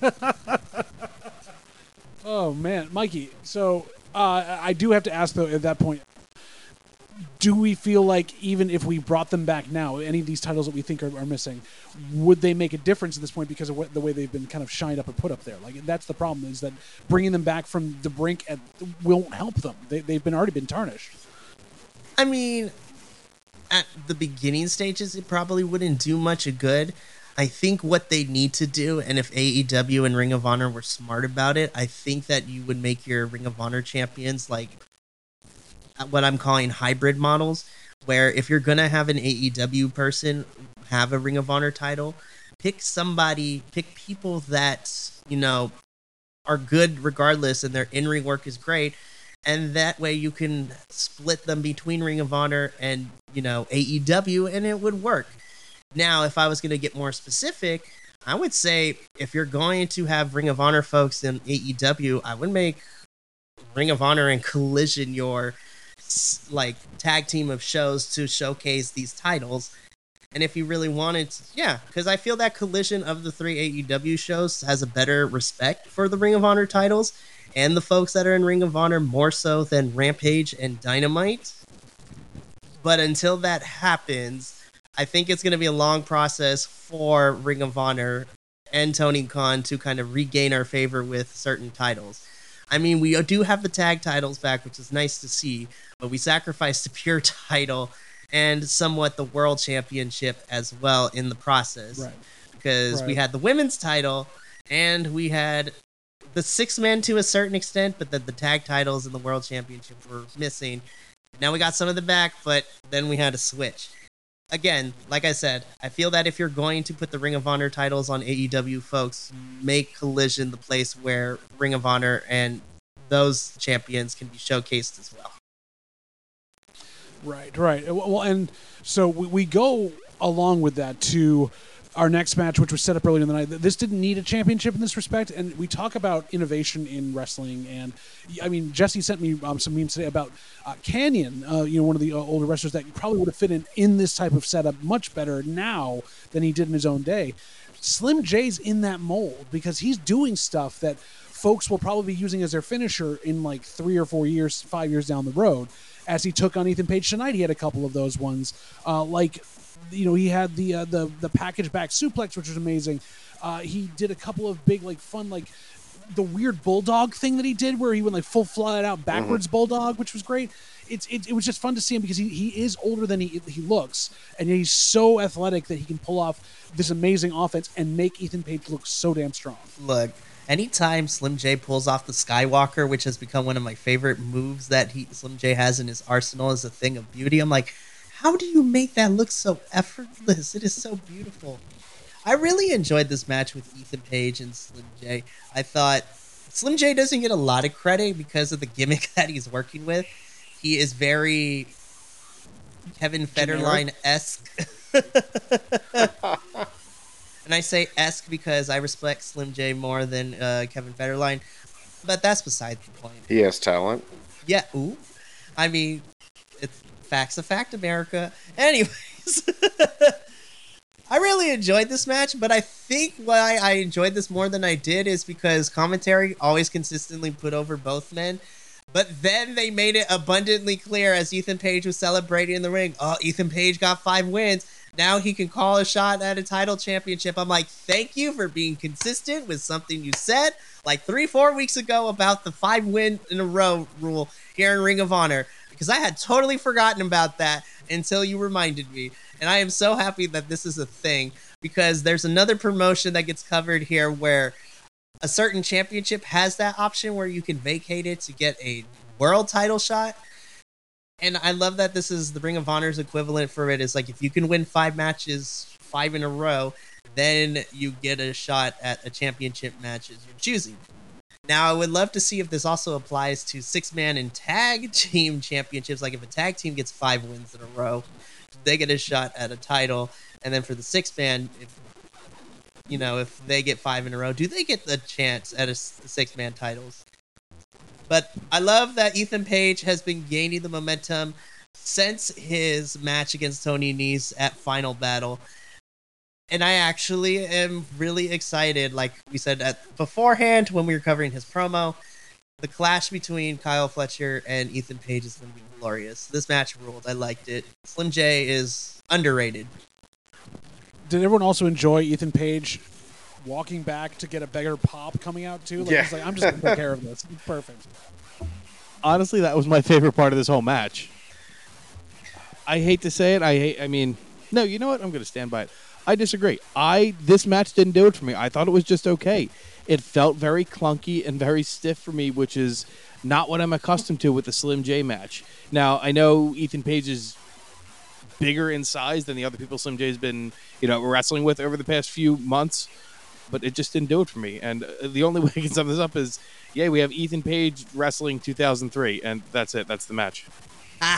Oh man, Mikey. So uh, I do have to ask though. At that point, do we feel like even if we brought them back now, any of these titles that we think are, are missing, would they make a difference at this point because of what, the way they've been kind of shined up and put up there? Like that's the problem is that bringing them back from the brink at, won't help them. They, they've been already been tarnished. I mean, at the beginning stages, it probably wouldn't do much good. I think what they need to do, and if AEW and Ring of Honor were smart about it, I think that you would make your Ring of Honor champions like what I'm calling hybrid models, where if you're gonna have an AEW person have a Ring of Honor title, pick somebody, pick people that you know are good regardless, and their in ring work is great, and that way you can split them between Ring of Honor and you know AEW, and it would work. Now, if I was to get more specific, I would say if you're going to have Ring of Honor folks in AEW, I would make Ring of Honor and Collision your like tag team of shows to showcase these titles. And if you really wanted, to, yeah, because I feel that Collision of the three AEW shows has a better respect for the Ring of Honor titles and the folks that are in Ring of Honor more so than Rampage and Dynamite. But until that happens, I think it's going to be a long process for Ring of Honor and Tony Khan to kind of regain our favor with certain titles. I mean, we do have the tag titles back, which is nice to see, but we sacrificed the pure title and somewhat the world championship as well in the process. Right. Because we had the women's title and we had the six men to a certain extent, but then the tag titles and the world championship were missing. Now we got some of them back, but then we had to switch. again, like I said, I feel that if you're going to put the Ring of Honor titles on AEW, folks, make Collision the place where Ring of Honor and those champions can be showcased as well. Right, right. Well, and so we, we go along with that to our next match, which was set up earlier in the night. This didn't need a championship in this respect, and we talk about innovation in wrestling. And I mean, Jesse sent me um, some memes today about uh, Kanyon, uh, you know, one of the uh, older wrestlers that probably would have fit in in this type of setup much better now than he did in his own day. Slim J's in that mold because he's doing stuff that folks will probably be using as their finisher in like three or four years, five years down the road. As he took on Ethan Page tonight, he had a couple of those ones, uh, like you know he had the uh, the the package back suplex, which was amazing. Uh, he did a couple of big like fun like the weird bulldog thing that he did, where he went like full flat out backwards mm-hmm. bulldog, which was great. It's it, it was just fun to see him because he, he is older than he he looks, and he's so athletic that he can pull off this amazing offense and make Ethan Page look so damn strong. Look, anytime Slim J pulls off the Skywalker, which has become one of my favorite moves that he Slim J has in his arsenal, is a thing of beauty. I'm like, how do you make that look so effortless? It is so beautiful. I really enjoyed this match with Ethan Page and Slim J. I thought Slim J doesn't get a lot of credit because of the gimmick that he's working with. He is very Kevin Federline esque. and I say esque because I respect Slim J more than uh, Kevin Federline, but that's beside the point. He has talent. Yeah. Ooh. I mean, it's facts of fact, America. Anyways. I really enjoyed this match, but I think why I enjoyed this more than I did is because commentary always consistently put over both men. But then they made it abundantly clear as Ethan Page was celebrating in the ring. Oh, Ethan Page got five wins. Now he can call a shot at a title championship. I'm like, thank you for being consistent with something you said like three, four weeks ago about the five win in a row rule here in Ring of Honor. Because I had totally forgotten about that until you reminded me. And I am so happy that this is a thing because there's another promotion that gets covered here where a certain championship has that option where you can vacate it to get a world title shot. And I love that this is the Ring of Honor's equivalent for it. Is like if you can win five matches, five in a row, then you get a shot at a championship match as you're choosing. Now, I would love to see if this also applies to six man and tag team championships. Like if a tag team gets five wins in a row, they get a shot at a title. And then for the six man, if you know, if they get five in a row, do they get the chance at a six man titles? But I love that Ethan Page has been gaining the momentum since his match against Tony Nese at Final Battle. And I actually am really excited. Like we said at beforehand when we were covering his promo, the clash between Kyle Fletcher and Ethan Page is going to be glorious. This match ruled. I liked it. Slim J is underrated did everyone also enjoy Ethan Page walking back to get a bigger pop coming out too? Like, yeah. he's like, I'm just gonna take care of this. Perfect. Honestly, that was my favorite part of this whole match. I hate to say it. I hate. I mean, no. You know what? I'm going to stand by it. I disagree. I this match didn't do it for me. I thought it was just okay. It felt very clunky and very stiff for me, which is not what I'm accustomed to with the Slim J match. Now I know Ethan Page is bigger in size than the other people Slim J's been, you know, wrestling with over the past few months. But it just didn't do it for me. And uh, the only way I can sum this up is, yeah, we have Ethan Page wrestling 2003, and that's it. That's the match.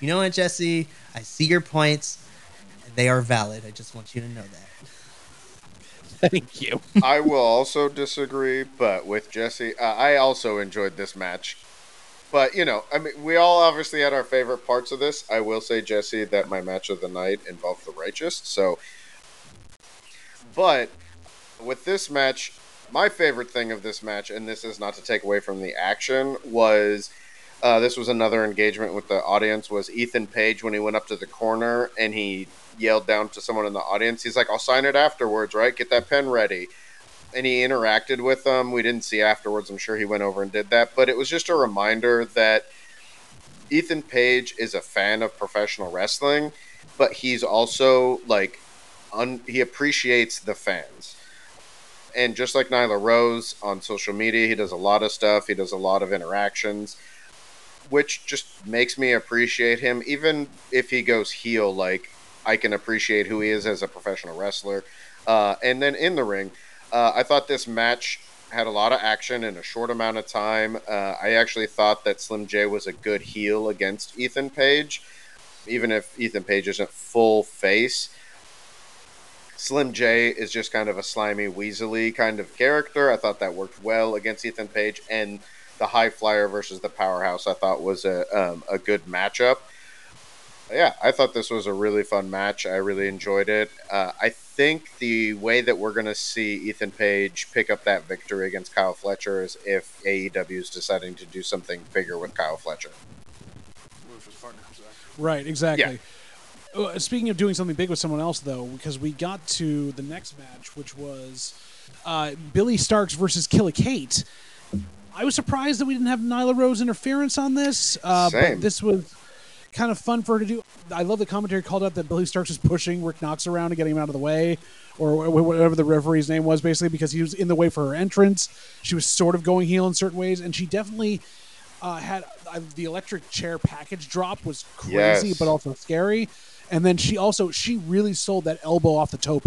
you know what, Jesse? I see your points. They are valid. I just want you to know that. Thank you. I will also disagree, but with Jesse, uh, I also enjoyed this match. But you know, I mean, we all obviously had our favorite parts of this. I will say, Jesse, that my match of the night involved the righteous. So, but with this match, my favorite thing of this match, and this is not to take away from the action, was uh, this was another engagement with the audience. Was Ethan Page when he went up to the corner and he yelled down to someone in the audience? He's like, "I'll sign it afterwards, right? Get that pen ready." and he interacted with them. We didn't see afterwards. I'm sure he went over and did that, but it was just a reminder that Ethan Page is a fan of professional wrestling, but he's also like un- he appreciates the fans. And just like Nyla Rose on social media, he does a lot of stuff. He does a lot of interactions. which just makes me appreciate him. Even if he goes heel, like I can appreciate who he is as a professional wrestler. Uh, and then in the ring, uh, I thought this match had a lot of action in a short amount of time. Uh, I actually thought that Slim J was a good heel against Ethan Page, even if Ethan Page isn't full face. Slim J is just kind of a slimy, weaselly kind of character. I thought that worked well against Ethan Page, and the High Flyer versus the Powerhouse I thought was a um, a good matchup. Yeah, I thought this was a really fun match. I really enjoyed it. Uh, I think the way that we're going to see Ethan Page pick up that victory against Kyle Fletcher is if AEW is deciding to do something bigger with Kyle Fletcher. Right, exactly. Uh, Speaking of doing something big with someone else, though, because we got to the next match, which was uh, Billie Starkz versus Killa Kate. I was surprised that we didn't have Nyla Rose interference on this, uh, Same. but this was kind of fun for her to do. I love the commentary called out that Billie Starkz was pushing Rick Knox around to get him out of the way, or whatever the referee's name was, basically because he was in the way for her entrance. She was sort of going heel in certain ways, and she definitely uh, had uh, the electric chair package drop was crazy, Yes. but also scary. And then she also she really sold that elbow off the tope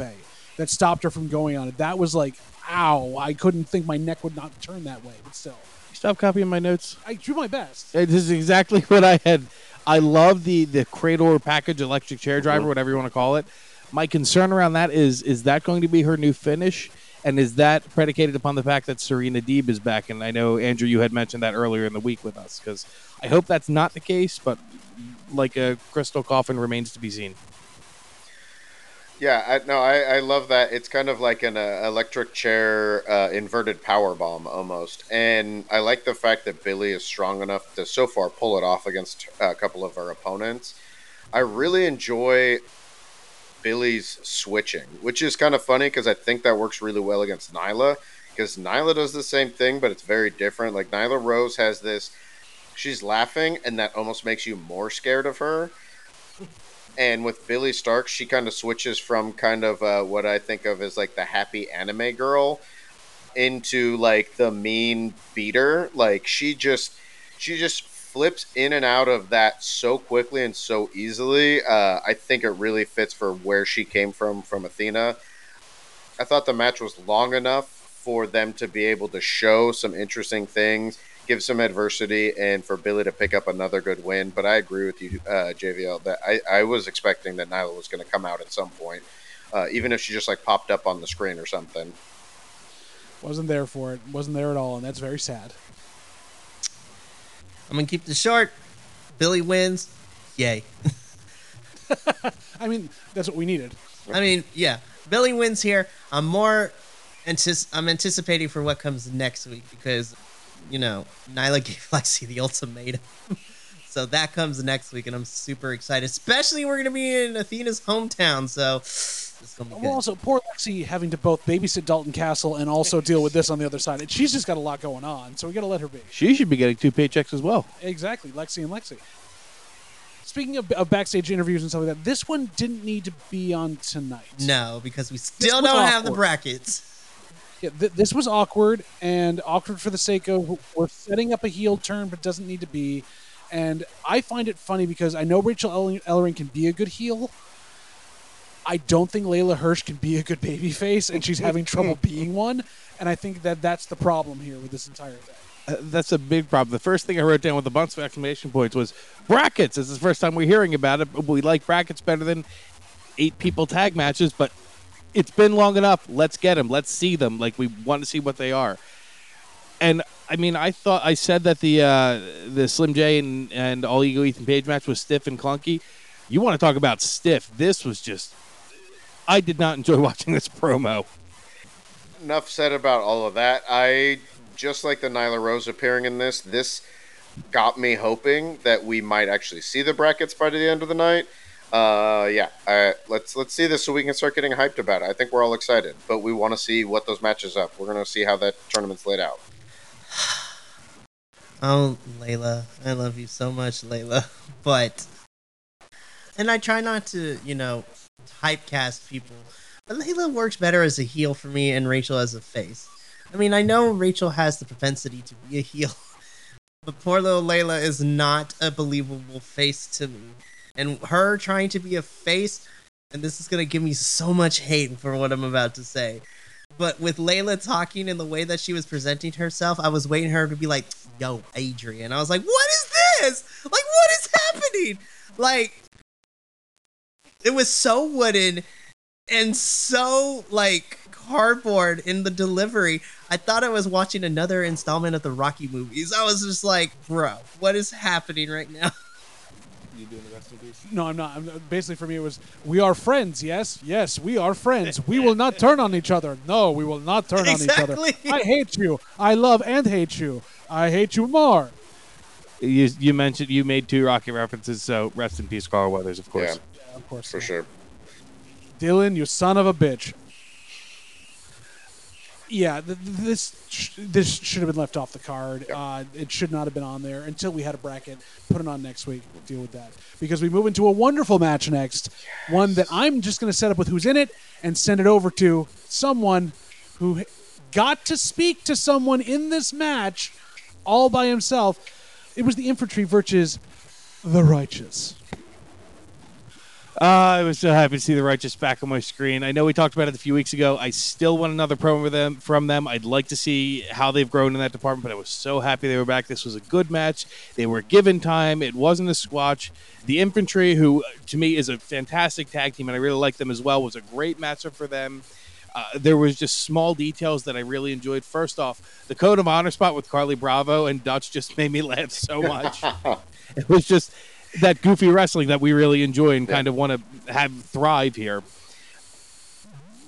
that stopped her from going on it. That was like, ow! I couldn't think my neck would not turn that way, but still, Stop copying my notes. I do my best. This is exactly what I had. I love the the cradle or package electric chair driver, mm-hmm. whatever you want to call it. My concern around that is is that going to be her new finish, and is that predicated upon the fact that Serena Deeb is back? And I know Andrew, you had mentioned that earlier in the week with us, because I hope that's not the case. But like a crystal coffin remains to be seen. Yeah, I, no, I, I love that. It's kind of like an uh, electric chair uh, inverted power bomb almost, and I like the fact that Billie is strong enough to so far pull it off against a couple of our opponents. I really enjoy Billie's switching, which is kind of funny because I think that works really well against Nyla because Nyla does the same thing, but it's very different. Like Nyla Rose has this, she's laughing, and that almost makes you more scared of her. And with Billie Stark, she kind of switches from kind of uh, what I think of as like the happy anime girl into like the mean beater. Like she just she just flips in and out of that so quickly and so easily. Uh, I think it really fits for where she came from from Athena. I thought the match was long enough for them to be able to show some interesting things, give some adversity, and for Billie to pick up another good win. But I agree with you, uh, JVL, that I, I was expecting that Nyla was going to come out at some point, uh, even if she just like popped up on the screen or something. Wasn't there for it. Wasn't there at all, and that's very sad. I'm gonna keep this short. Billie wins. Yay. I mean, that's what we needed. I mean, yeah, Billie wins here. I'm more antis- I'm anticipating for what comes next week because, you know, Nyla gave Lexi the ultimatum. so that comes next week, and I'm super excited. Especially we're gonna be in Athena's hometown, so it's gonna be Well, also poor Lexi having to both babysit Dalton Castle and also deal with this on the other side. And she's just got a lot going on, so we got to let her be. She should be getting two paychecks as well. Exactly, Lexi and Lexi. Speaking of, of backstage interviews and stuff like that, this one didn't need to be on tonight. No, because we still don't have the brackets. Yeah, th- this was awkward and awkward for the sake of we're setting up a heel turn, but doesn't need to be. And I find it funny because I know Rachel Ell- Ellering can be a good heel. I don't think Leyla Hirsch can be a good babyface, and she's having trouble being one. And I think that that's the problem here with this entire thing. Uh, that's a big problem. The first thing I wrote down with a bunch of exclamation points was brackets. This is the first time we're hearing about it. We like brackets better than eight people tag matches, but it's been long enough. Let's get them. Let's see them. Like we want to see what they are. And I mean, I thought I said that the uh, the Slim J and and All Ego Ethan Page match was stiff and clunky. You want to talk about stiff? This was just. I did not enjoy watching this promo. enough said about all of that. I just like the Nyla Rose appearing in this. This got me hoping that we might actually see the brackets by the end of the night. Uh, yeah, uh, let's let's see this so we can start getting hyped about it. I think we're all excited, but we want to see what those matches up. We're gonna see how that tournament's laid out. Oh, Leyla, I love you so much, Leyla. But, and I try not to, you know, typecast people. But Leyla works better as a heel for me, and Rachel as a face. I mean, I know Rachel has the propensity to be a heel, but poor little Leyla is not a believable face to me. And her trying to be a face, and this is gonna give me so much hate for what I'm about to say. But with Leyla talking in the way that she was presenting herself, I was waiting her to be like, "Yo, Adrian." I was like, "What is this? Like, what is happening?" Like, it was so wooden and so like cardboard in the delivery. I thought I was watching another installment of the Rocky movies. I was just like, bro, what is happening right now? You doing the rest of these? No, I'm not. I'm, basically, for me, it was we are friends. Yes, yes, we are friends. We will not turn on each other. No, we will not turn on each other. Exactly. I hate you. I love and hate you. I hate you more. You, you mentioned you made two Rocky references, so rest in peace, Carl Weathers, of course. Yeah, Yeah, of course. for sure. Dillon, you son of a bitch. Yeah, th- th- this sh- this should have been left off the card. Uh, it should not have been on there until we had a bracket. Put it on next week. We'll deal with that because we move into a wonderful match next. One that I'm just going to set up with who's in it and send it over to someone who got to speak to someone in this match all by himself. It was the infantry versus the righteous. Uh, I was so happy to see the righteous back on my screen. I know we talked about it a few weeks ago. I still want another promo with them from them. I'd like to see how they've grown in that department, but I was so happy they were back. This was a good match. They were given time. It wasn't a squash. The infantry, who to me is a fantastic tag team, and I really like them as well, was a great matchup for them. Uh, there was just small details that I really enjoyed. First off, the code of honor spot with Carlie Bravo and Dutch just made me laugh so much. it was just that goofy wrestling that we really enjoy and kind of want to have thrive here.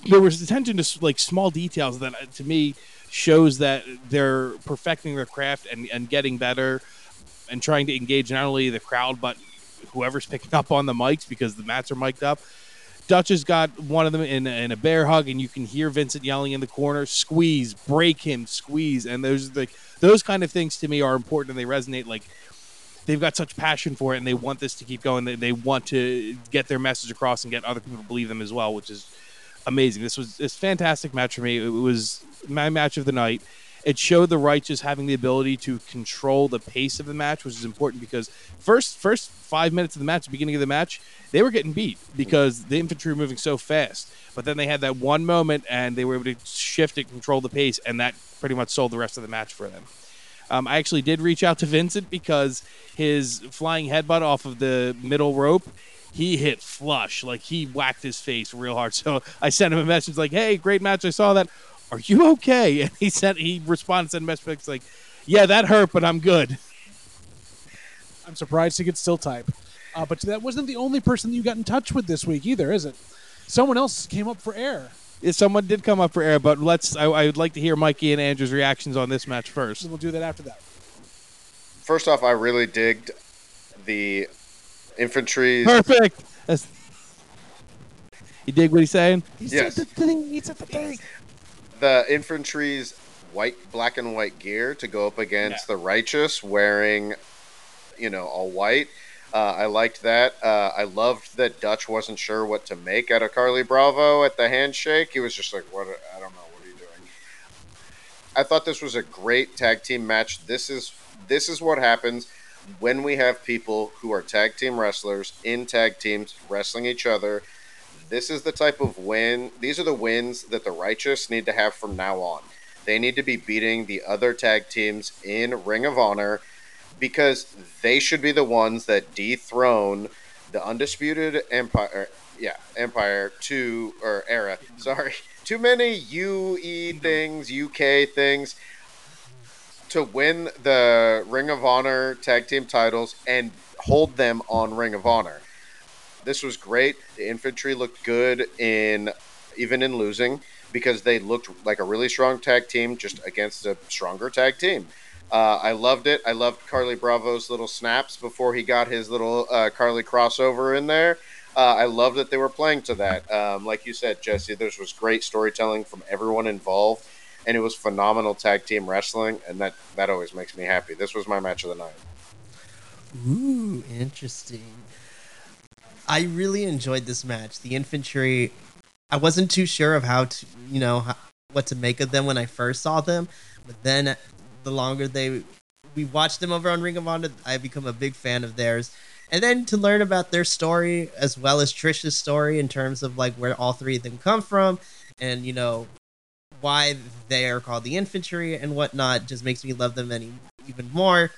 There was attention to like small details that uh, to me shows that they're perfecting their craft and, and getting better and trying to engage not only the crowd but whoever's picking up on the mics because the mats are mic'd up. Dutch has got one of them in, in a bear hug, and you can hear Vincent yelling in the corner, "Squeeze, break him, squeeze!" And those like those kind of things to me are important and they resonate. Like they've got such passion for it and they want this to keep going. They, they want to get their message across and get other people to believe them as well, which is amazing. This was this fantastic match for me. It was my match of the night. It showed the righteous having the ability to control the pace of the match, which is important because first first five minutes of the match, the beginning of the match, they were getting beat because the infantry were moving so fast. But then they had that one moment and they were able to shift it and control the pace, and that pretty much sold the rest of the match for them. Um, I actually did reach out to Vincent because his flying headbutt off of the middle rope, he hit flush. Like he whacked his face real hard. So I sent him a message like, "Hey, great match! I saw that. Are you okay?" And he sent he responded sent a message like, "Yeah, that hurt, but I'm good." I'm surprised he could still type. Uh, but that wasn't the only person that you got in touch with this week either, is it? Someone else came up for air. Yeah, Someone did come up for air, but let's. I, I would like to hear Mikey and Andrew's reactions on this match first. We'll do that after that. First off, I really digged the infantry's Perfect. That's, you dig what he's saying? Yes. the thing. He said the thing. the infantry's white, black and white gear to go up against the righteous wearing, you know, all white. Uh, I liked that. Uh, I loved that Dutch wasn't sure what to make out of Carlie Bravo at the handshake. He was just like, "What? I don't know. What are you doing?" I thought this was a great tag team match. This is this is what happens when we have people who are tag team wrestlers in tag teams wrestling each other. This is the type of win. These are the wins that the righteous need to have from now on. They need to be beating the other tag teams in Ring of Honor because they should be the ones that dethrone the undisputed empire. Yeah, empire two or era. Sorry, too many UE things, UK things to win the Ring of Honor tag team titles and hold them on Ring of Honor. This was great. The infantry looked good in even in losing because they looked like a really strong tag team just against a stronger tag team. Uh, I loved it. I loved Carlie Bravo's little snaps before he got his little uh, Carlie crossover in there. Uh, I love that they were playing to that. Um, like you said, Jesse, this was great storytelling from everyone involved, and it was phenomenal tag team wrestling, and that that always makes me happy. This was my match of the night. Ooh, interesting. I really enjoyed this match. The infantry, I wasn't too sure of how to, you know, what to make of them when I first saw them, but then the longer they we watched them over on Ring of Honor, I become a big fan of theirs. And then to learn about their story as well as Trish's story in terms of like where all three of them come from and you know why they are called the infantry and whatnot just makes me love them any even more.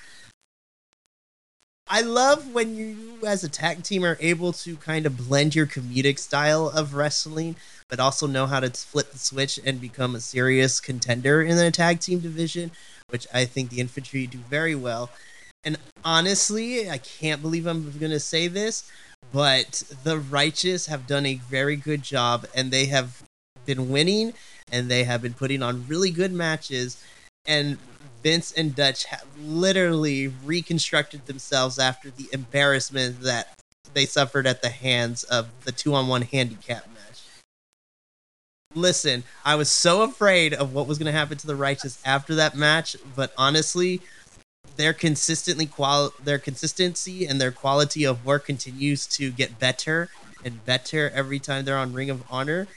I love when you, as a tag team, are able to kind of blend your comedic style of wrestling, but also know how to flip the switch and become a serious contender in the tag team division, which I think the infantry do very well. And honestly, I can't believe I'm going to say this, but the righteous have done a very good job, and they have been winning, and they have been putting on really good matches. And Vince and Dutch have literally reconstructed themselves after the embarrassment that they suffered at the hands of the two on one handicap match. Listen, I was so afraid of what was going to happen to the Righteous after that match, but honestly, their consistently qual their consistency and their quality of work continues to get better and better every time they're on Ring of Honor.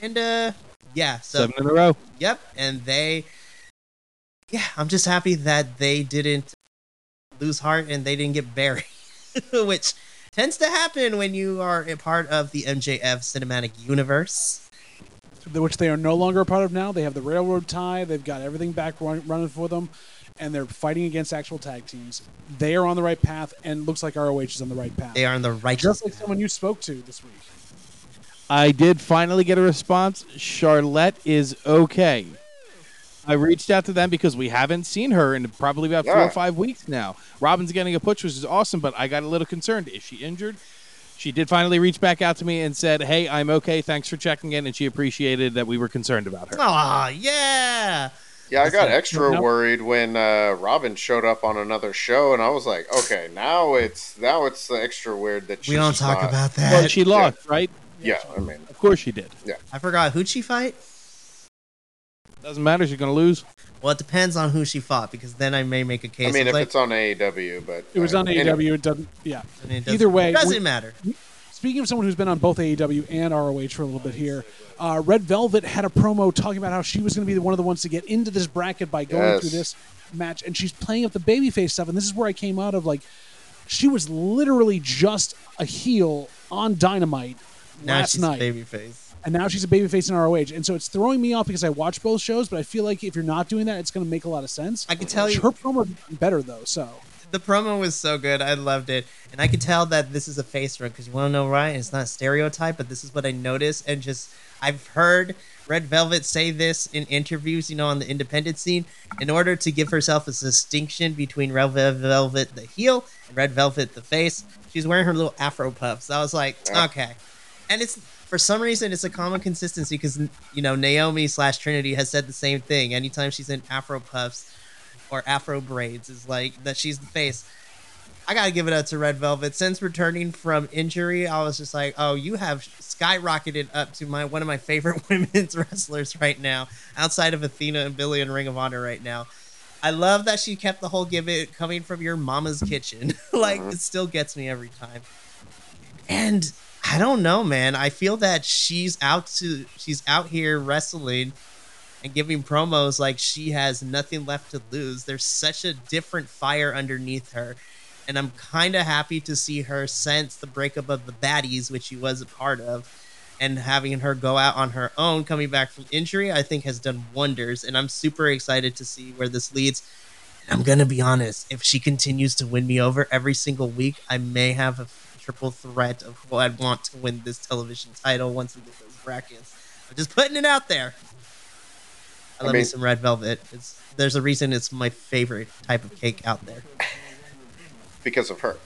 And uh yeah, so Seven in a row. Yep, and they yeah, I'm just happy that they didn't lose heart and they didn't get buried, which tends to happen when you are a part of the MJF cinematic universe. Which they are no longer a part of now. They have the railroad tie. They've got everything back run, running for them, and they're fighting against actual tag teams. They are on the right path, and looks like ROH is on the right path. They are on the right path. Just like someone you spoke to this week. I did finally get a response. Charlotte is okay. I reached out to them because we haven't seen her in probably about four or five weeks now. Robin's getting a push, which is awesome, but I got a little concerned. Is she injured? She did finally reach back out to me and said, "Hey, I'm okay. Thanks for checking in," and she appreciated that we were concerned about her. Aw, yeah. Yeah, I got extra no- worried when uh, Robin showed up on another show, and I was like, okay, now it's now it's the extra weird that she's We don't talk not- about that. Well, she lost, right? Yeah, I mean, Of course she did. Yeah, I forgot who'd she fight? Doesn't matter. She's going to lose. Well, it depends on who she fought because then I may make a case. I mean, It's if like, it's on AEW, but It was uh, on anyway. AEW. It doesn't. Yeah. I mean, it doesn't- Either way, doesn't we- matter. Speaking of someone who's been on both AEW and ROH for a little bit here, uh, Red Velvet had a promo talking about how she was going to be one of the ones to get into this bracket by going Yes. through this match, and she's playing up the babyface stuff. And this is where I came out of like, she was literally just a heel on Dynamite Now last she's night, babyface. And now she's a babyface in ROH, and so it's throwing me off because I watch both shows. But I feel like if you're not doing that, it's going to make a lot of sense. I can tell you- her promo is better though. So The promo was so good. I loved it. And I could tell that this is a face run because you want to know why? It's not a stereotype, but this is what I noticed. And just, I've heard Red Velvet say this in interviews, you know, on the independent scene. In order to give herself a distinction between Red Velvet, the heel, and Red Velvet, the face, she's wearing her little afro puffs. I was like, okay. And it's, for some reason, it's a common consistency because, you know, Naomi slash Trinity has said the same thing. Anytime she's in afro puffs, or afro braids is like that she's the face. I gotta give it up to Red Velvet. Since returning from injury, I was just like, oh, you have skyrocketed up to my one of my favorite women's wrestlers right now, outside of Athena and Billie and Ring of Honor right now. I love that she kept the whole gimmick coming from your mama's kitchen. like it still gets me every time. And I don't know, man. I feel that she's out to she's out here wrestling and giving promos like she has nothing left to lose. There's such a different fire underneath her. And I'm kind of happy to see her since the breakup of the baddies, which she was a part of, and having her go out on her own, coming back from injury, I think has done wonders. And I'm super excited to see where this leads. And I'm going to be honest, if she continues to win me over every single week, I may have a triple threat of who I'd want to win this television title once we get those brackets. I'm just putting it out there. I I love me some red velvet. It's there's a reason it's my favorite type of cake out there. because of her.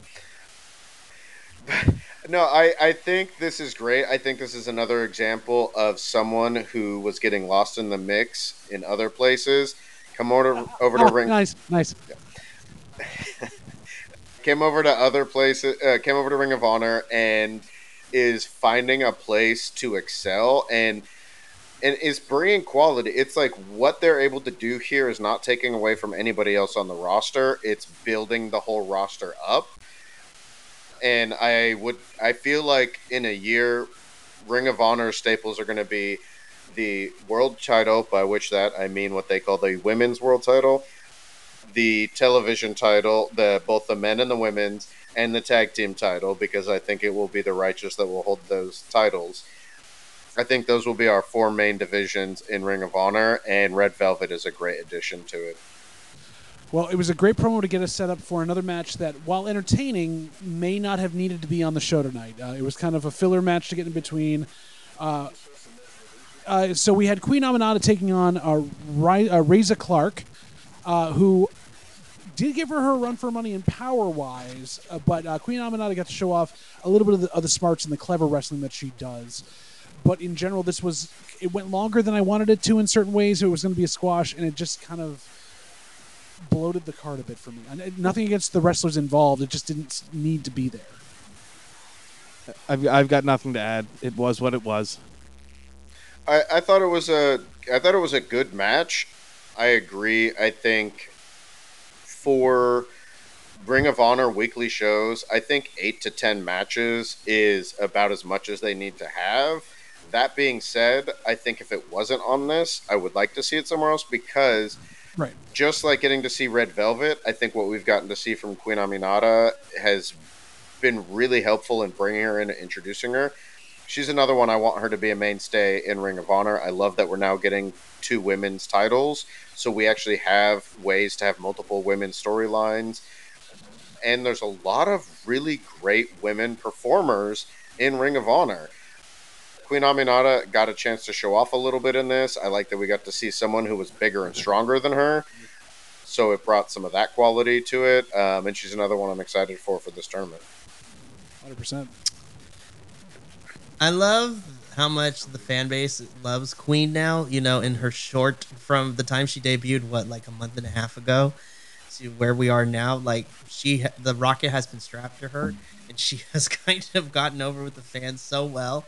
No, I, I think this is great. I think this is another example of someone who was getting lost in the mix in other places. Come over over to Oh, ring, nice, nice. came over to other places, uh, came over to Ring of Honor, and is finding a place to excel and and is bringing quality. It's like what they're able to do here is not taking away from anybody else on the roster. It's building the whole roster up. And I would I feel like in a year Ring of Honor staples are going to be the world title, by which that I mean what they call the women's world title, the television title, the both the men and the women's, and the tag team title because I think it will be the righteous that will hold those titles. I think those will be our four main divisions in Ring of Honor, and Red Velvet is a great addition to it. Well, it was a great promo to get us set up for another match that, while entertaining, may not have needed to be on the show tonight. Uh, it was kind of a filler match to get in between. Uh, uh, so we had Queen Aminata taking on uh, Ri- uh, Reza Clark, uh, who did give her her run for money in power wise, uh, but uh, Queen Aminata got to show off a little bit of the, of the smarts and the clever wrestling that she does. But in general, this was it went longer than I wanted it to in certain ways. It was going to be a squash, and it just kind of bloated the card a bit for me. And nothing against the wrestlers involved; it just didn't need to be there. I've, I've got nothing to add. It was what it was. I, I thought it was a I thought it was a good match. I agree. I think for Ring of Honor weekly shows, I think eight to ten matches is about as much as they need to have. That being said, I think if it wasn't on this, I would like to see it somewhere else because Right. just like getting to see Red Velvet, I think what we've gotten to see from Queen Aminata has been really helpful in bringing her in and introducing her. She's another one I want her to be a mainstay in Ring of Honor. I love that we're now getting two women's titles, so we actually have ways to have multiple women's storylines. And there's a lot of really great women performers in Ring of Honor. Queen Aminata got a chance to show off a little bit in this. I like that we got to see someone who was bigger and stronger than her. So it brought some of that quality to it. Um, and she's another one I'm excited for for this tournament. Hundred percent. I love how much the fan base loves Queen now. You know, in her short from the time she debuted, what like a month and a half ago, to where we are now. Like she, the rocket has been strapped to her, and she has kind of gotten over with the fans so well.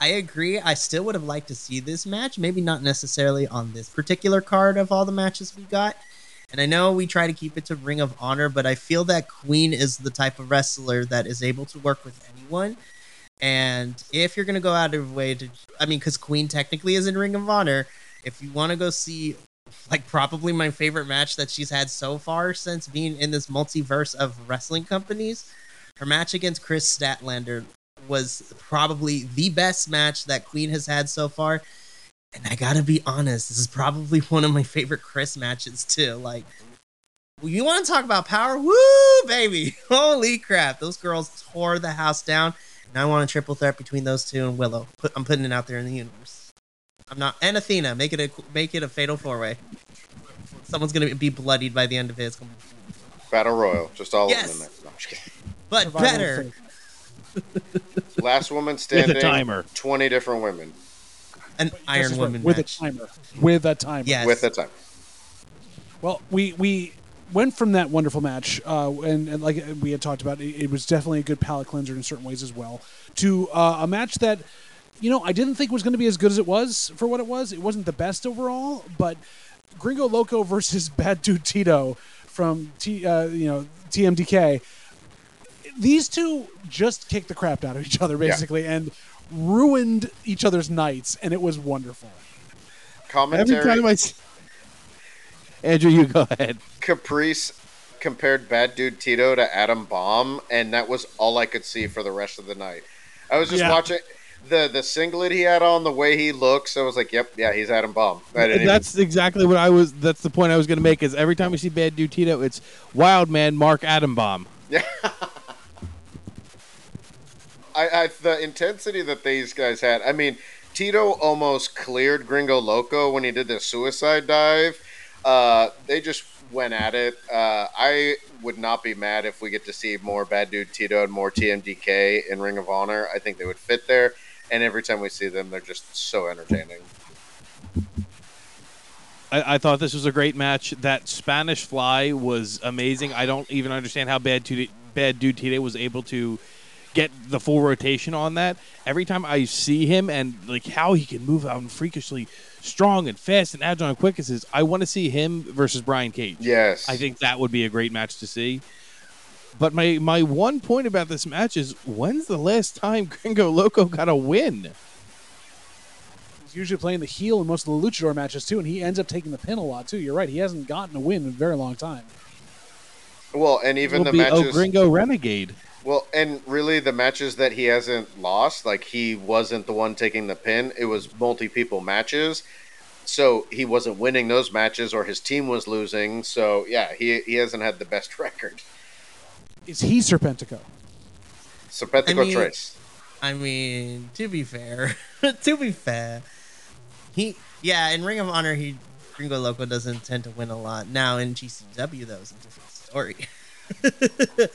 I agree. I still would have liked to see this match. Maybe not necessarily on this particular card of all the matches we got. And I know we try to keep it to Ring of Honor, but I feel that Queen is the type of wrestler that is able to work with anyone. And if you're going to go out of your way to, I mean, because Queen technically is in Ring of Honor, if you want to go see, like, probably my favorite match that she's had so far since being in this multiverse of wrestling companies, her match against Kris Statlander was probably the best match that Queen has had so far. And I gotta be honest, this is probably one of my favorite Kris matches too. Like, you want to talk about power? Woo, baby! Holy crap, those girls tore the house down. And I want a triple threat between those two and Willow. Put, I'm putting it out there in the universe. I'm not and Athena. Make it a make it a fatal four way. Someone's gonna be bloodied by the end of his. Battle Royal, just all Yes. of them. in there. No, I'm just kidding. But Survival better. faith. Last woman With standing. a timer. Twenty different women An Iron Woman with match. a timer. With a timer. Yes. with a timer. Well, we we went from that wonderful match, uh, and, and like we had talked about, it, it was definitely a good palate cleanser in certain ways as well. To uh, a match that, you know, I didn't think was going to be as good as it was for what it was. It wasn't the best overall, but Gringo Loco versus Bad Dude Tito from T, uh, you know TMDK. These two just kicked the crap out of each other basically, and ruined each other's nights, and it was wonderful. Every Commentary. time I. s- Andrew, you go ahead. Caprice compared Bad Dude Tito to Adam Bomb, and that was all I could see for the rest of the night. I was just Yeah. watching the the singlet he had on, the way he looks. I was like, "Yep, yeah, he's Adam Bomb." I didn't even- That's exactly what I was. That's the point I was going to make. Is every time we see Bad Dude Tito, it's Wild Man Mark Adambaum. I, I the intensity that these guys had. I mean, Tito almost cleared Gringo Loco when he did the suicide dive. Uh, they just went at it. Uh, I would not be mad if we get to see more Bad Dude Tito and more TMDK in Ring of Honor. I think they would fit there. And every time we see them, they're just so entertaining. I, I thought this was a great match. That Spanish Fly was amazing. I don't even understand how Bad Bad Dude Tito was able to get the full rotation on that. Every time I see him and like how he can move out and freakishly strong and fast and agile and quick as his, I want to see him versus Brian Cage. Yes. I think that would be a great match to see. But my my one point about this match is when's the last time Gringo Loco got a win? He's usually playing the heel in most of the luchador matches too, and he ends up taking the pin a lot too. You're right; he hasn't gotten a win in a very long time. Well, and even Will the be oh, matches. Oh Gringo Renegade. Well, and really, the matches that he hasn't lost, like he wasn't the one taking the pin. It was multi-people matches, so he wasn't winning those matches, or his team was losing. So yeah, he he hasn't had the best record. Is he Serpentico? Serpentico I mean- Trace. I mean, to be fair, to be fair, he yeah in Ring of Honor he Gringo Loco doesn't tend to win a lot. Now in GCW though is a different story.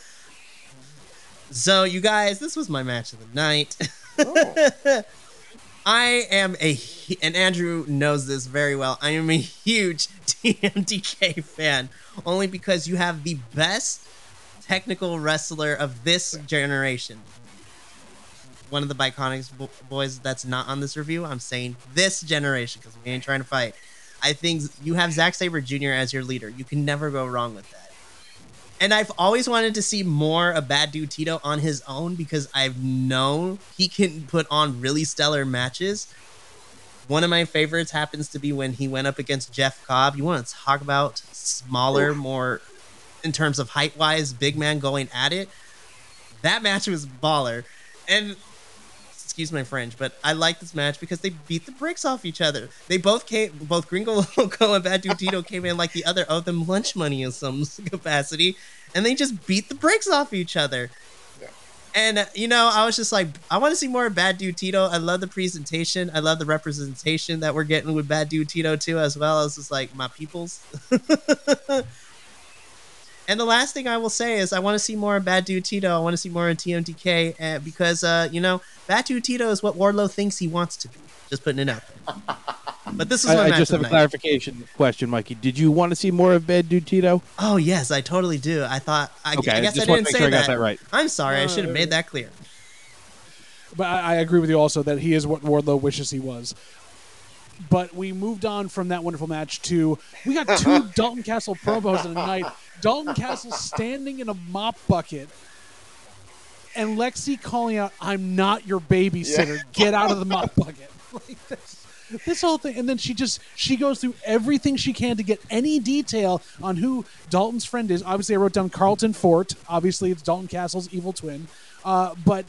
so you guys, this was my match of the night. Oh. I am a and Andrew knows this very well. I am a huge TMDK fan, only because you have the best technical wrestler of this generation. One of the Bi-Conics boys that's not on this review. I'm saying this generation because we ain't trying to fight. I think you have Zack Sabre Jr. as your leader. You can never go wrong with that. And I've always wanted to see more of Bad Dude Tito on his own because I've known he can put on really stellar matches. One of my favorites happens to be when he went up against Jeff Cobb. You want to talk about smaller, more in terms of height wise, big man going at it. That match was baller. And excuse my French, but I like this match because they beat the bricks off each other. They both came, both Gringo Loco and Bad Dude Tito came in like the other owed them lunch money in some capacity, and they just beat the bricks off each other. And uh, you know, I was just like, I want to see more of Bad Dude Tito. I love the presentation. I love the representation that we're getting with Bad Dude Tito too, as well as just like my peoples. and the last thing I will say is, I want to see more of Bad Dude Tito. I want to see more of TMDK uh, because, uh, you know, Bad Dude Tito is what Wardlow thinks he wants to be. Just putting it out there. But this is my I, I just have a night. clarification question, Mikey. Did you want to see more of Bad Dude Tito? Oh yes, I totally do. I thought I, Okay, I guess just I didn't to make say sure I that. got that right. I'm sorry. I should have made that clear. But I, I agree with you also that he is what Wardlow wishes he was. But we moved on from that wonderful match to we got two Dalton Castle promos in a night. Dalton Castle standing in a mop bucket, and Lexy calling out, "I'm not your babysitter. Yeah. Get out of the mop bucket." Like this, this whole thing, and then she just she goes through everything she can to get any detail on who Dalton's friend is. Obviously, I wrote down Carlton Fort. Obviously, it's Dalton Castle's evil twin. Uh, but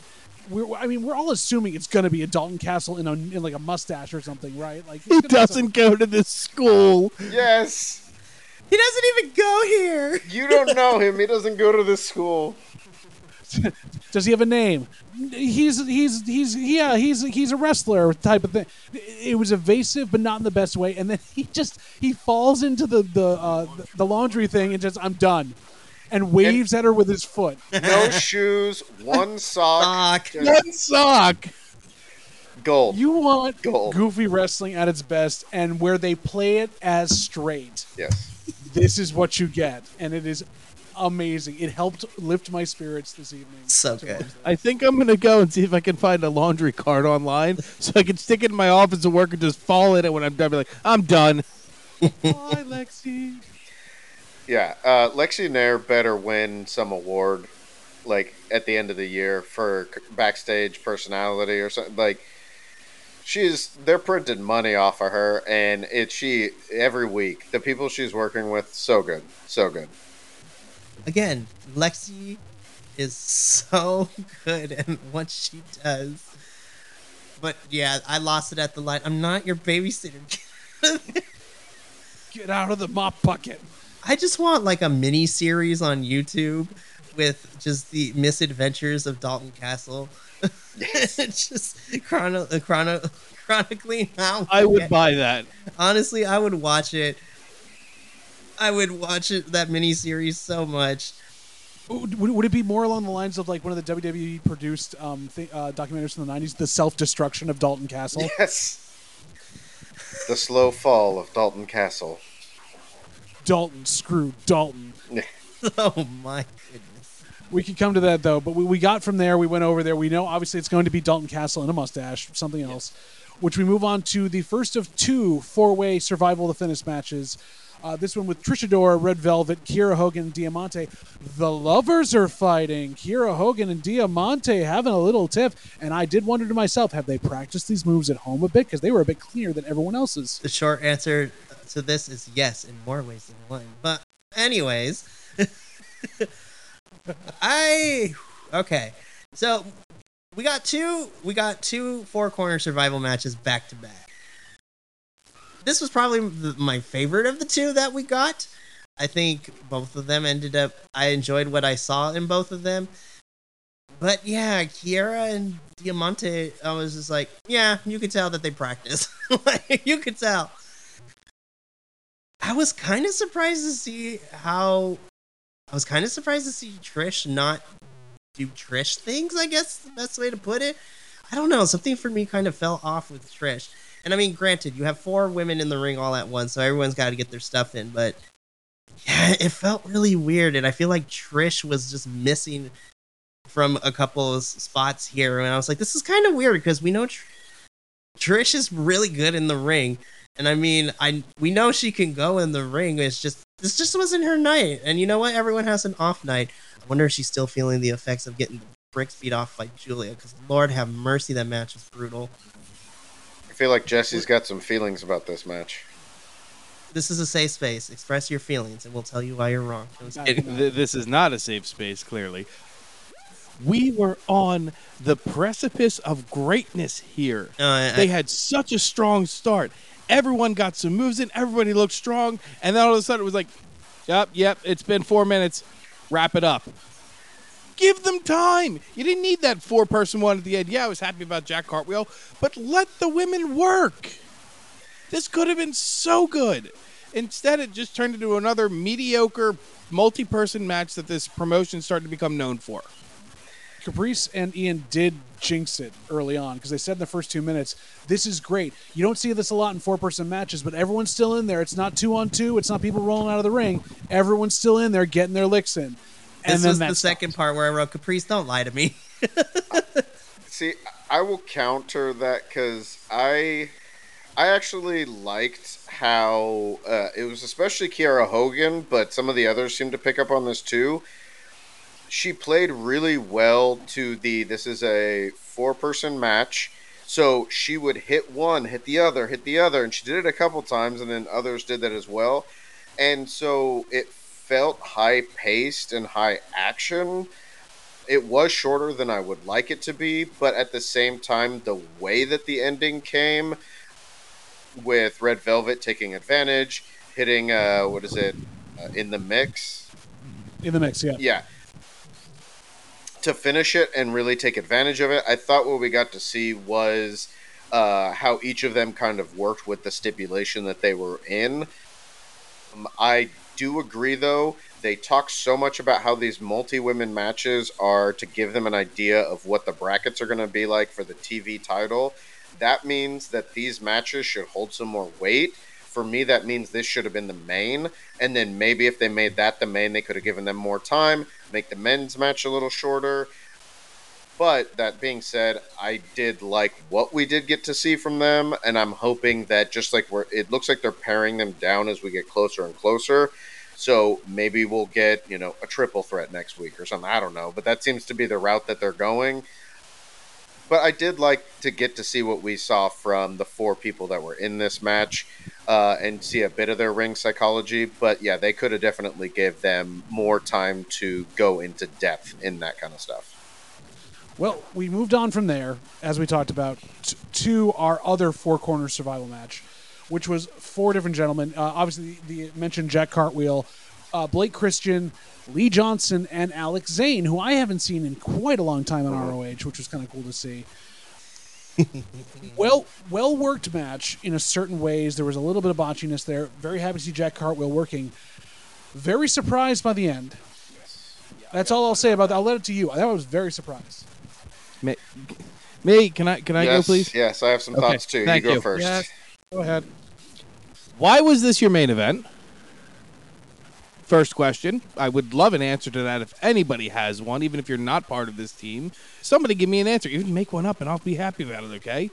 we're, I mean, we're all assuming it's going to be a Dalton Castle in, a, in like a mustache or something, right? Like He it's gonna be doesn't go to this school. Yes, He doesn't even go here. you don't know him. He doesn't go to this school. Does he have a name? He's he's he's yeah he's he's a wrestler type of thing. It was evasive, but not in the best way. And then he just he falls into the the uh, the laundry thing and just I'm done, and waves at her with his foot. No shoes, one sock, Sock. One sock. gold. You want Gold. goofy wrestling at its best, and where they play it as straight. yes. This is what you get, and it is amazing. It helped lift my spirits this evening. So good. I think I'm gonna go and see if I can find a laundry card online so I can stick it in my office at work and just fall in it when I'm done. Be like, I'm done. Bye, Lexy. Yeah, uh, Lexy Nair better win some award, like at the end of the year for backstage personality or something. Like, she's they're printing money off of her, and it she every week the people she's working with so good, so good. Again, Lexy is so good at what she does. But yeah, I lost it at the line. I'm not your babysitter. Get out of the mop bucket. I just want like a mini series on YouTube with just the misadventures of Dalton Castle. just chrono, uh, chrono, chronically how I would buy that. honestly, I would watch it. I would watch it that mini series so much. Would, would it be more along the lines of like one of the WWE produced um, th- uh, documentaries from the '90s, "The Self Destruction of Dalton Castle"? Yes. The slow fall of Dalton Castle. Dalton, screw Dalton. Oh my goodness! We could come to that though, but we, we got from there. We went over there. We know obviously it's going to be Dalton Castle and a mustache, something else. Which we move on to the first of two four-way survival of the fittest matches. Uh, this one with Trish Adora, Red Velvet, Kiara Hogan, Diamante. The lovers are fighting. Kiara Hogan and Diamante having a little tiff. And I did wonder to myself, have they practiced these moves at home a bit? Because they were a bit cleaner than everyone else's. The short answer to this is yes, in more ways than one. But, anyways, I okay. So we got two. We got two four corner survival matches back to back. This was probably the, my favorite of the two that we got. I think both of them ended up. I enjoyed what I saw in both of them. But yeah, Kiara and Diamante, I was just like, yeah, you could tell that they practice. like, you could tell. I was kind of surprised to see how. I was kind of surprised to see Trish not do Trish things. I guess the best way to put it. I don't know. Something for me kind of fell off with Trish. And I mean, granted, you have four women in the ring all at once, so everyone's got to get their stuff in. But yeah, it felt really weird, and I feel like Trish was just missing from a couple of spots here. And I was like, this is kind of weird because we know Tr- Trish is really good in the ring. And I mean, I we know she can go in the ring. It's just this just wasn't her night. And you know what? Everyone has an off night. I wonder if she's still feeling the effects of getting the bricks beat off by Julia. Because Lord have mercy, that match was brutal. I feel like Jesse's got some feelings about this match. This is a safe space. Express your feelings, and we'll tell you why you're wrong. I was kidding. Th- this is not a safe space, clearly. We were on the precipice of greatness here. No, I- they had such a strong start. Everyone got some moves in. Everybody looked strong, and then all of a sudden it was like, "Yep, yep, it's been four minutes. Wrap it up." Give them time. You didn't need that four-person one at the end. Yeah, I was happy about Jack Cartwheel, but let the women work. This could have been so good. Instead, it just turned into another mediocre multi-person match that this promotion started to become known for. Caprice and Ian did jinx it early on because they said in the first two minutes, "This is great." You don't see this a lot in four-person matches, but everyone's still in there. It's not two on two. It's not people rolling out of the ring. Everyone's still in there getting their licks in. And this then was that the second part where I wrote, Caprice, don't lie to me. See, I will counter that because I, I actually liked how uh, it was, especially Kiara Hogan, but some of the others seemed to pick up on this too. She played really well to the. This is a four-person match, so she would hit one, hit the other, hit the other, and she did it a couple times, and then others did that as well, and so it felt high-paced and high action it was shorter than I would like it to be, but at the same time, the way that the ending came with Red Velvet taking advantage, hitting, uh, what is it, uh, in the mix? in the mix. Yeah. Yeah. To finish it and really take advantage of it, I thought what we got to see was uh, how each of them kind of worked with the stipulation that they were in. Um, I do agree, though. They talk so much about how these multi women matches are to give them an idea of what the brackets are going to be like for the TV title. That means that these matches should hold some more weight. For me, that means this should have been the main. And then maybe if they made that the main, they could have given them more time, make the men's match a little shorter. But that being said, I did like what we did get to see from them, and I'm hoping that just like we're, it looks like they're paring them down as we get closer and closer. So maybe we'll get you know a triple threat next week or something. I don't know, but that seems to be the route that they're going. But I did like to get to see what we saw from the four people that were in this match, uh, and see a bit of their ring psychology. But yeah, they could have definitely give them more time to go into depth in that kind of stuff. Well, we moved on from there, as we talked about, t- to our other four corner survival match, which was four different gentlemen. Uh, obviously, the, the mentioned Jack Cartwheel, uh, Blake Christian, Lee Johnson, and Alex Zane, who I haven't seen in quite a long time on ROH, uh-huh. which was kind of cool to see. well, well worked match in a certain ways. There was a little bit of botchiness there. Very happy to see Jack Cartwheel working. Very surprised by the end. That's all I'll say about that. I'll let it to you. I was very surprised. Me, me can I can I yes, go please? Yes, I have some Okay, thoughts too. thank you go you. first. Yes. Go ahead. Why was this your main event? First question. I would love an answer to that if anybody has one, even if you're not part of this team. Somebody give me an answer. Even make one up and I'll be happy about it, okay?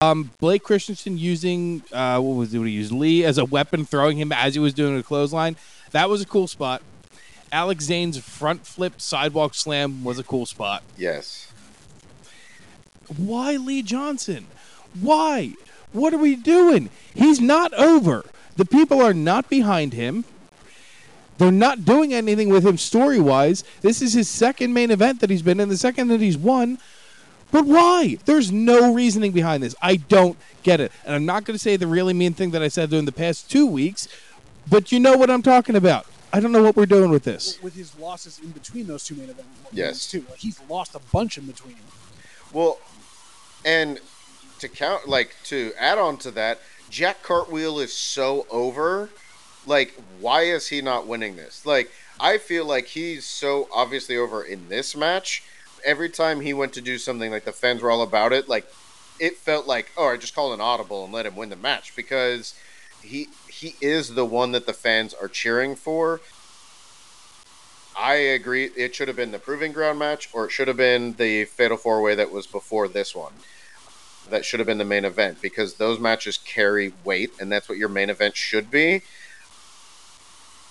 Um, Blake Christensen using uh, what was it? What he used Lee as a weapon, throwing him as he was doing a clothesline. That was a cool spot. Alex Zane's front flip sidewalk slam was a cool spot. Yes. Why Lee Johnson? Why? What are we doing? He's not over. The people are not behind him. They're not doing anything with him story wise. This is his second main event that he's been in, the second that he's won. But why? There's no reasoning behind this. I don't get it. And I'm not going to say the really mean thing that I said during the past two weeks, but you know what I'm talking about. I don't know what we're doing with this. with his losses in between those two main events. Yes. too. Like he's lost a bunch in between. Well, and to count, like to add on to that, Jack Cartwheel is so over. Like, why is he not winning this? Like, I feel like he's so obviously over in this match. Every time he went to do something, like the fans were all about it. Like, it felt like, oh, I just called an audible and let him win the match because he he is the one that the fans are cheering for. I agree. It should have been the proving ground match, or it should have been the fatal four way that was before this one. That should have been the main event because those matches carry weight, and that's what your main event should be.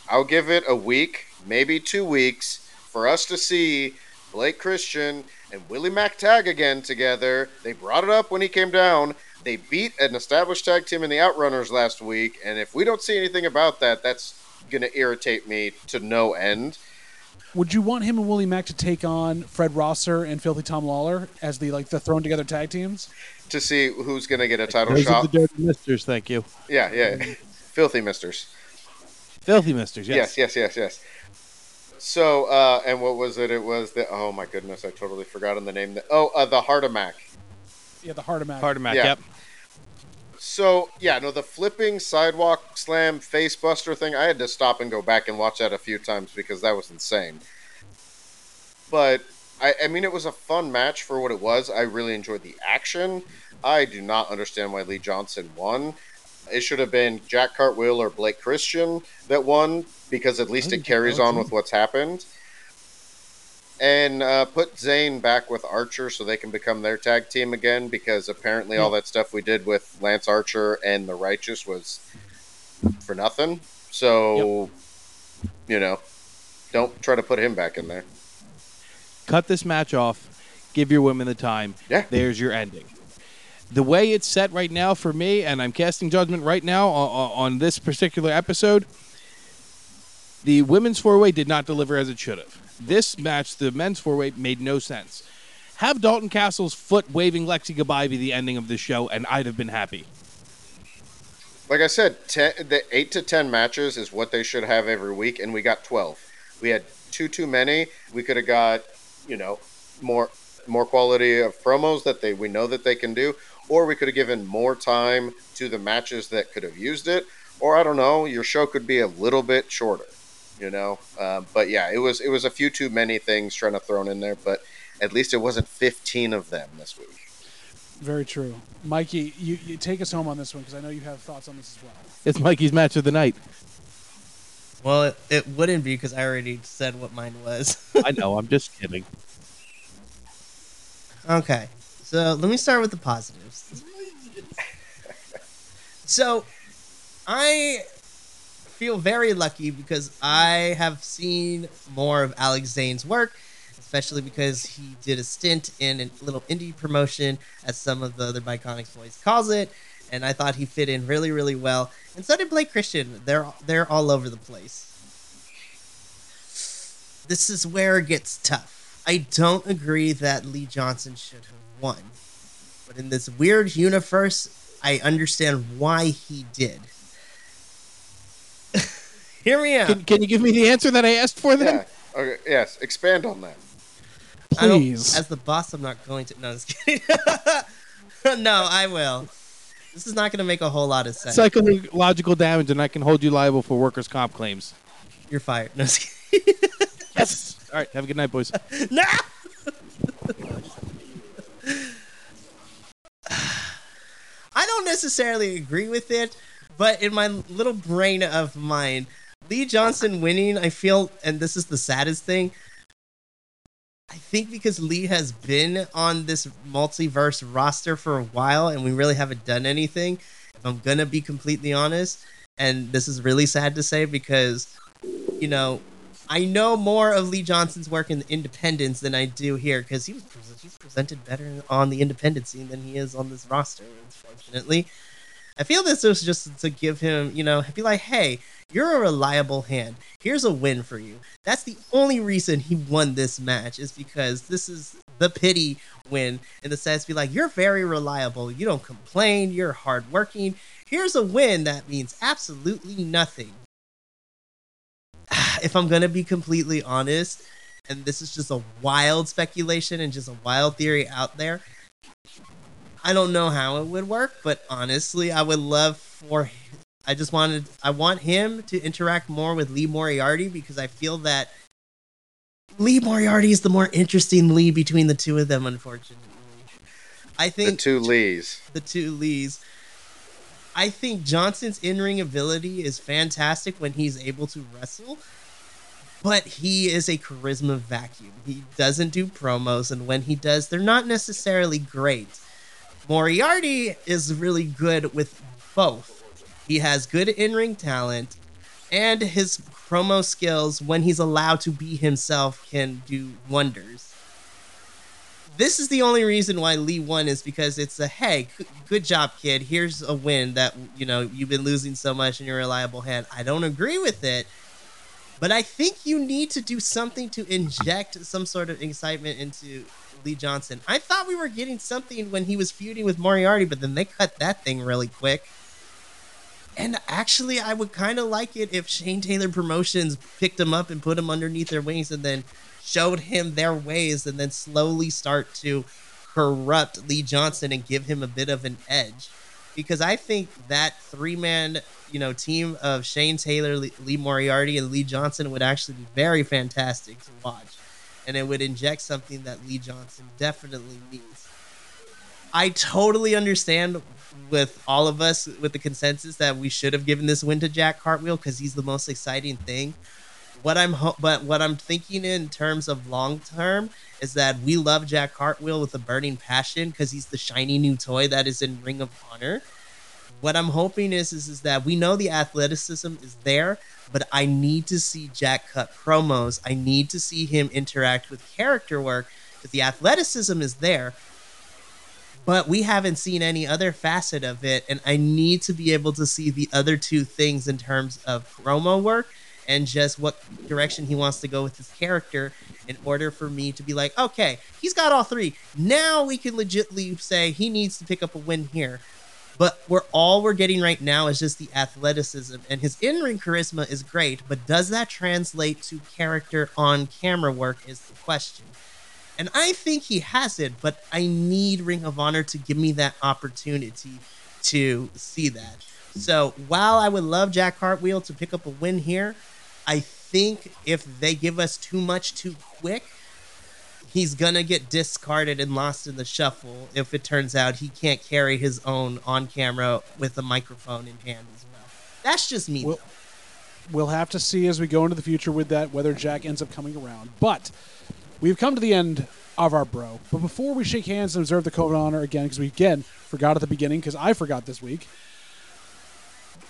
I'll give it a week, maybe two weeks, for us to see Blake Christian and Willie Mack tag again together. They brought it up when he came down. They beat an established tag team in the Outrunners last week, and if we don't see anything about that, that's going to irritate me to no end. Would you want him and Willie Mack to take on Fred Rosser and Filthy Tom Lawlor as the like the thrown together tag teams? to see who's going to get a title Those are shot. the dirty misters, thank you. Yeah, yeah. Filthy misters. Filthy misters, yes. Yes, yes, yes, yes. So, uh, and what was it? It was the, oh my goodness, I totally forgot on the name. Oh, uh, the Hardimac. Yeah, the Heart of Mack. Part of Mac, Yeah. yep. So, yeah, no, the flipping sidewalk slam face buster thing, I had to stop and go back and watch that a few times because that was insane. But, I, I mean, it was a fun match for what it was. I really enjoyed the action. I do not understand why Lee Johnson won. It should have been Jack Cartwheel or Blake Christian that won because at least it carries on with what's happened. And uh, put Zane back with Archer so they can become their tag team again because apparently all that stuff we did with Lance Archer and the Righteous was for nothing. So, you know, don't try to put him back in there. Cut this match off. Give your women the time. Yeah. There's your ending. The way it's set right now for me, and I'm casting judgment right now on, on this particular episode, the women's four way did not deliver as it should have. This match, the men's four way, made no sense. Have Dalton Castle's foot waving Lexy goodbye be the ending of the show, and I'd have been happy. Like I said, ten, the eight to ten matches is what they should have every week, and we got twelve. We had two too many. We could have got, you know, more more quality of promos that they we know that they can do, or we could have given more time to the matches that could have used it, or I don't know, your show could be a little bit shorter, you know. Um, but yeah, it was it was a few too many things trying to thrown in there, but at least it wasn't fifteen of them this week. Very true. Mikey, you, you take us home on this one because I know you have thoughts on this as well. It's Mikey's match of the night. Well, it, it wouldn't be because I already said what mine was. I know, I'm just kidding. Okay, so let me start with the positives. so, I feel very lucky because I have seen more of Alex Zane's work, especially because he did a stint in a little indie promotion, as some of the other Bi-Conics boys calls it, and I thought he fit in really, really well. And so did Blake Christian. They're they're all over the place. This is where it gets tough. I don't agree that Lee Johnson should have won. But in this weird universe, I understand why he did. Hear me out. Can, can you give me the answer that I asked for then? Yeah. Okay. Yes. Expand on that. Please. as the boss, I'm not going to. No, just kidding. no, I will. This is not going to make a whole lot of sense. Psychological damage, and I can hold you liable for workers' comp claims. You're fired. No, just kidding. Yes. All right. Have a good night, boys. no! I don't necessarily agree with it, but in my little brain of mine, Lee Johnson winning, I feel, and this is the saddest thing, I think because Lee has been on this multiverse roster for a while and we really haven't done anything, if I'm going to be completely honest, and this is really sad to say because, you know, I know more of Lee Johnson's work in the Independence than I do here because he was he's presented better on the Independent scene than he is on this roster, unfortunately. I feel this was just to give him, you know, be like, hey, you're a reliable hand. Here's a win for you. That's the only reason he won this match is because this is the pity win in the sense be like, you're very reliable. You don't complain. You're hardworking. Here's a win that means absolutely nothing. If I'm gonna be completely honest, and this is just a wild speculation and just a wild theory out there, I don't know how it would work, but honestly, I would love for I just wanted I want him to interact more with Lee Moriarty because I feel that Lee Moriarty is the more interesting Lee between the two of them, unfortunately. I think The two Lees. the two Lees. I think Johnson's in-ring ability is fantastic when he's able to wrestle, but he is a charisma vacuum. He doesn't do promos, and when he does, they're not necessarily great. Moriarty is really good with both. He has good in-ring talent, and his promo skills, when he's allowed to be himself, can do wonders this is the only reason why Lee won is because it's a hey, good, good job, kid. Here's a win that you know you've been losing so much in your reliable hand. I don't agree with it, but I think you need to do something to inject some sort of excitement into Lee Johnson. I thought we were getting something when he was feuding with Moriarty, but then they cut that thing really quick. And actually, I would kind of like it if Shane Taylor Promotions picked him up and put him underneath their wings and then showed him their ways and then slowly start to corrupt Lee Johnson and give him a bit of an edge. Because I think that three man, you know, team of Shane Taylor, Lee Moriarty, and Lee Johnson would actually be very fantastic to watch. And it would inject something that Lee Johnson definitely needs. I totally understand with all of us with the consensus that we should have given this win to Jack Cartwheel because he's the most exciting thing. What I'm ho- but what I'm thinking in terms of long term is that we love Jack Cartwheel with a burning passion because he's the shiny new toy that is in Ring of Honor. What I'm hoping is, is is that we know the athleticism is there, but I need to see Jack cut promos. I need to see him interact with character work because the athleticism is there, but we haven't seen any other facet of it and i need to be able to see the other two things in terms of promo work and just what direction he wants to go with his character in order for me to be like okay he's got all three. Now we can legitly say he needs to pick up a win here. But we're all we're getting right now is just the athleticism and his in-ring charisma is great but does that translate to character on camera work is the question. And I think he has it, but I need Ring of Honor to give me that opportunity to see that. So while I would love Jack Cartwheel to pick up a win here, I think if they give us too much too quick, he's gonna get discarded and lost in the shuffle if it turns out he can't carry his own on camera with a microphone in hand as well. That's just me. Well-. We'll have to see as we go into the future with that whether Jack ends up coming around. But we've come to the end of our bro. But before we shake hands and observe the code of honor again, because we again forgot at the beginning, because I forgot this week.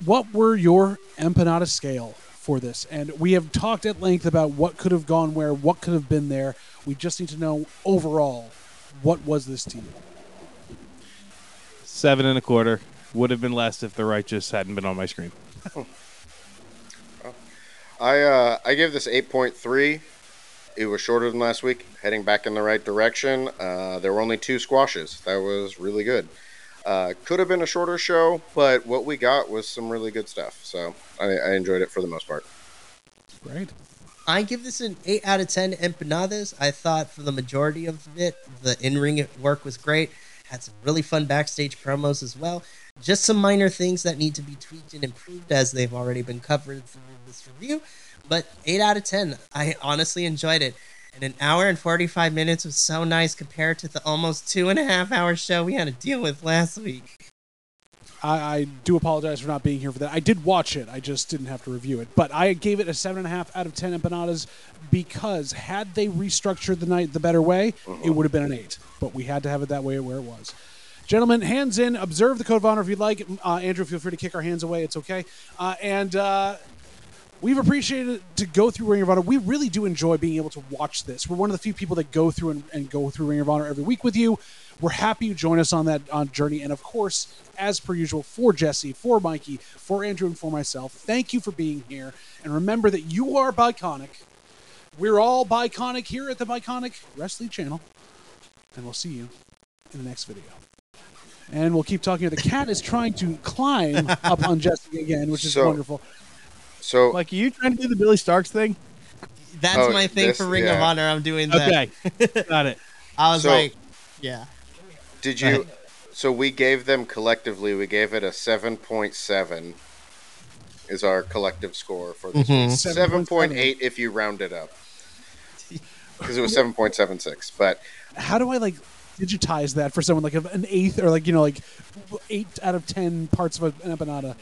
What were your empanada scale for this? And we have talked at length about what could have gone where, what could have been there. We just need to know overall what was this team. Seven and a quarter would have been less if the righteous hadn't been on my screen. I uh, I give this 8.3. It was shorter than last week, heading back in the right direction. Uh, there were only two squashes. That was really good. Uh, could have been a shorter show, but what we got was some really good stuff. So I, I enjoyed it for the most part. Great. I give this an 8 out of 10 empanadas. I thought for the majority of it, the in ring work was great. Had some really fun backstage promos as well. Just some minor things that need to be tweaked and improved as they've already been covered through this review. But 8 out of 10. I honestly enjoyed it. And an hour and 45 minutes was so nice compared to the almost two and a half hour show we had to deal with last week. I, I do apologize for not being here for that. I did watch it. I just didn't have to review it. But I gave it a seven and a half out of ten empanadas because had they restructured the night the better way, it would have been an eight. But we had to have it that way where it was. Gentlemen, hands in. Observe the code of honor if you'd like. Uh, Andrew, feel free to kick our hands away. It's okay. Uh, and uh, we've appreciated to go through Ring of Honor. We really do enjoy being able to watch this. We're one of the few people that go through and, and go through Ring of Honor every week with you. We're happy you join us on that on journey. And of course, as per usual, for Jesse, for Mikey, for Andrew, and for myself, thank you for being here. And remember that you are Bi-Conic. We're all Bi-Conic here at the Bi-Conic Wrestling Channel. And we'll see you in the next video. And we'll keep talking. The cat is trying to climb up on Jesse again, which is So- wonderful. So Like, are you trying to do the Billie Starkz thing? That's Oh, my thing this- for Ring of. Honor. I'm doing that. Okay, got it. I was So- like, yeah. did you? So we gave them collectively. We gave it a seven point seven. Is our collective score for this? Mhm. Seven point eight if you round it up. Because it was seven point seven six, but How do I like digitize that for someone like an eighth or like you know like eight out of ten parts of an empanada?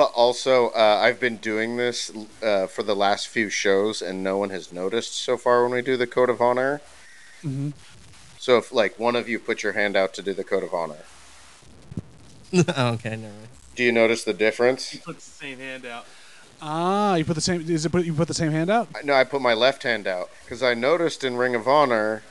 But also, uh, I've been doing this uh, for the last few shows, and no one has noticed so far when we do the code of honor. Mhm. So if like one of you put your hand out to do the code of honor, okay, never mind. do you notice the difference? You put the same hand out. Ah, you put the same. Is it put, you put the same hand out? No, I put my left hand out because I noticed in Ring of Honor,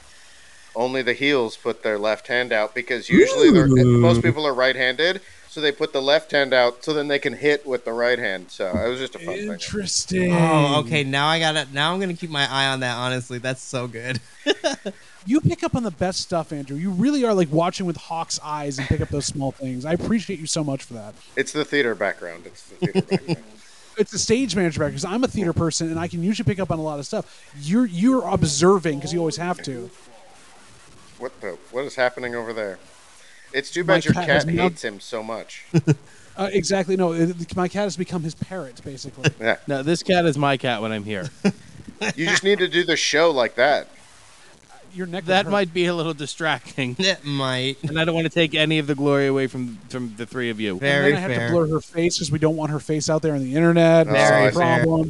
only the heels put their left hand out because usually they're, most people are right-handed, so they put the left hand out so then they can hit with the right hand. So it was just a fun thing. Interesting. Oh, okay. Now I got it. Now I'm gonna keep my eye on that. Honestly, that's so good. You pick up on the best stuff, Andrew. You really are like watching with hawk's eyes and pick up those small things. I appreciate you so much for that. It's the theater background. It's the theater background. It's a stage manager back because I'm a theater person and I can usually pick up on a lot of stuff. You're you're observing because you always have to. What the? What is happening over there? It's too My bad your cat cat now- hates him so much. Uh, exactly. No, it, my cat has become his parrot basically. Yeah, No, this cat is my cat when I'm here. you just need to do the show like that. Your neck. that might be a little distracting, That might. and I don't want to take any of the glory away from from the three of you. And Very then I have fair. to blur her face because we don't want her face out there on the internet. Oh, That's I a see. problem.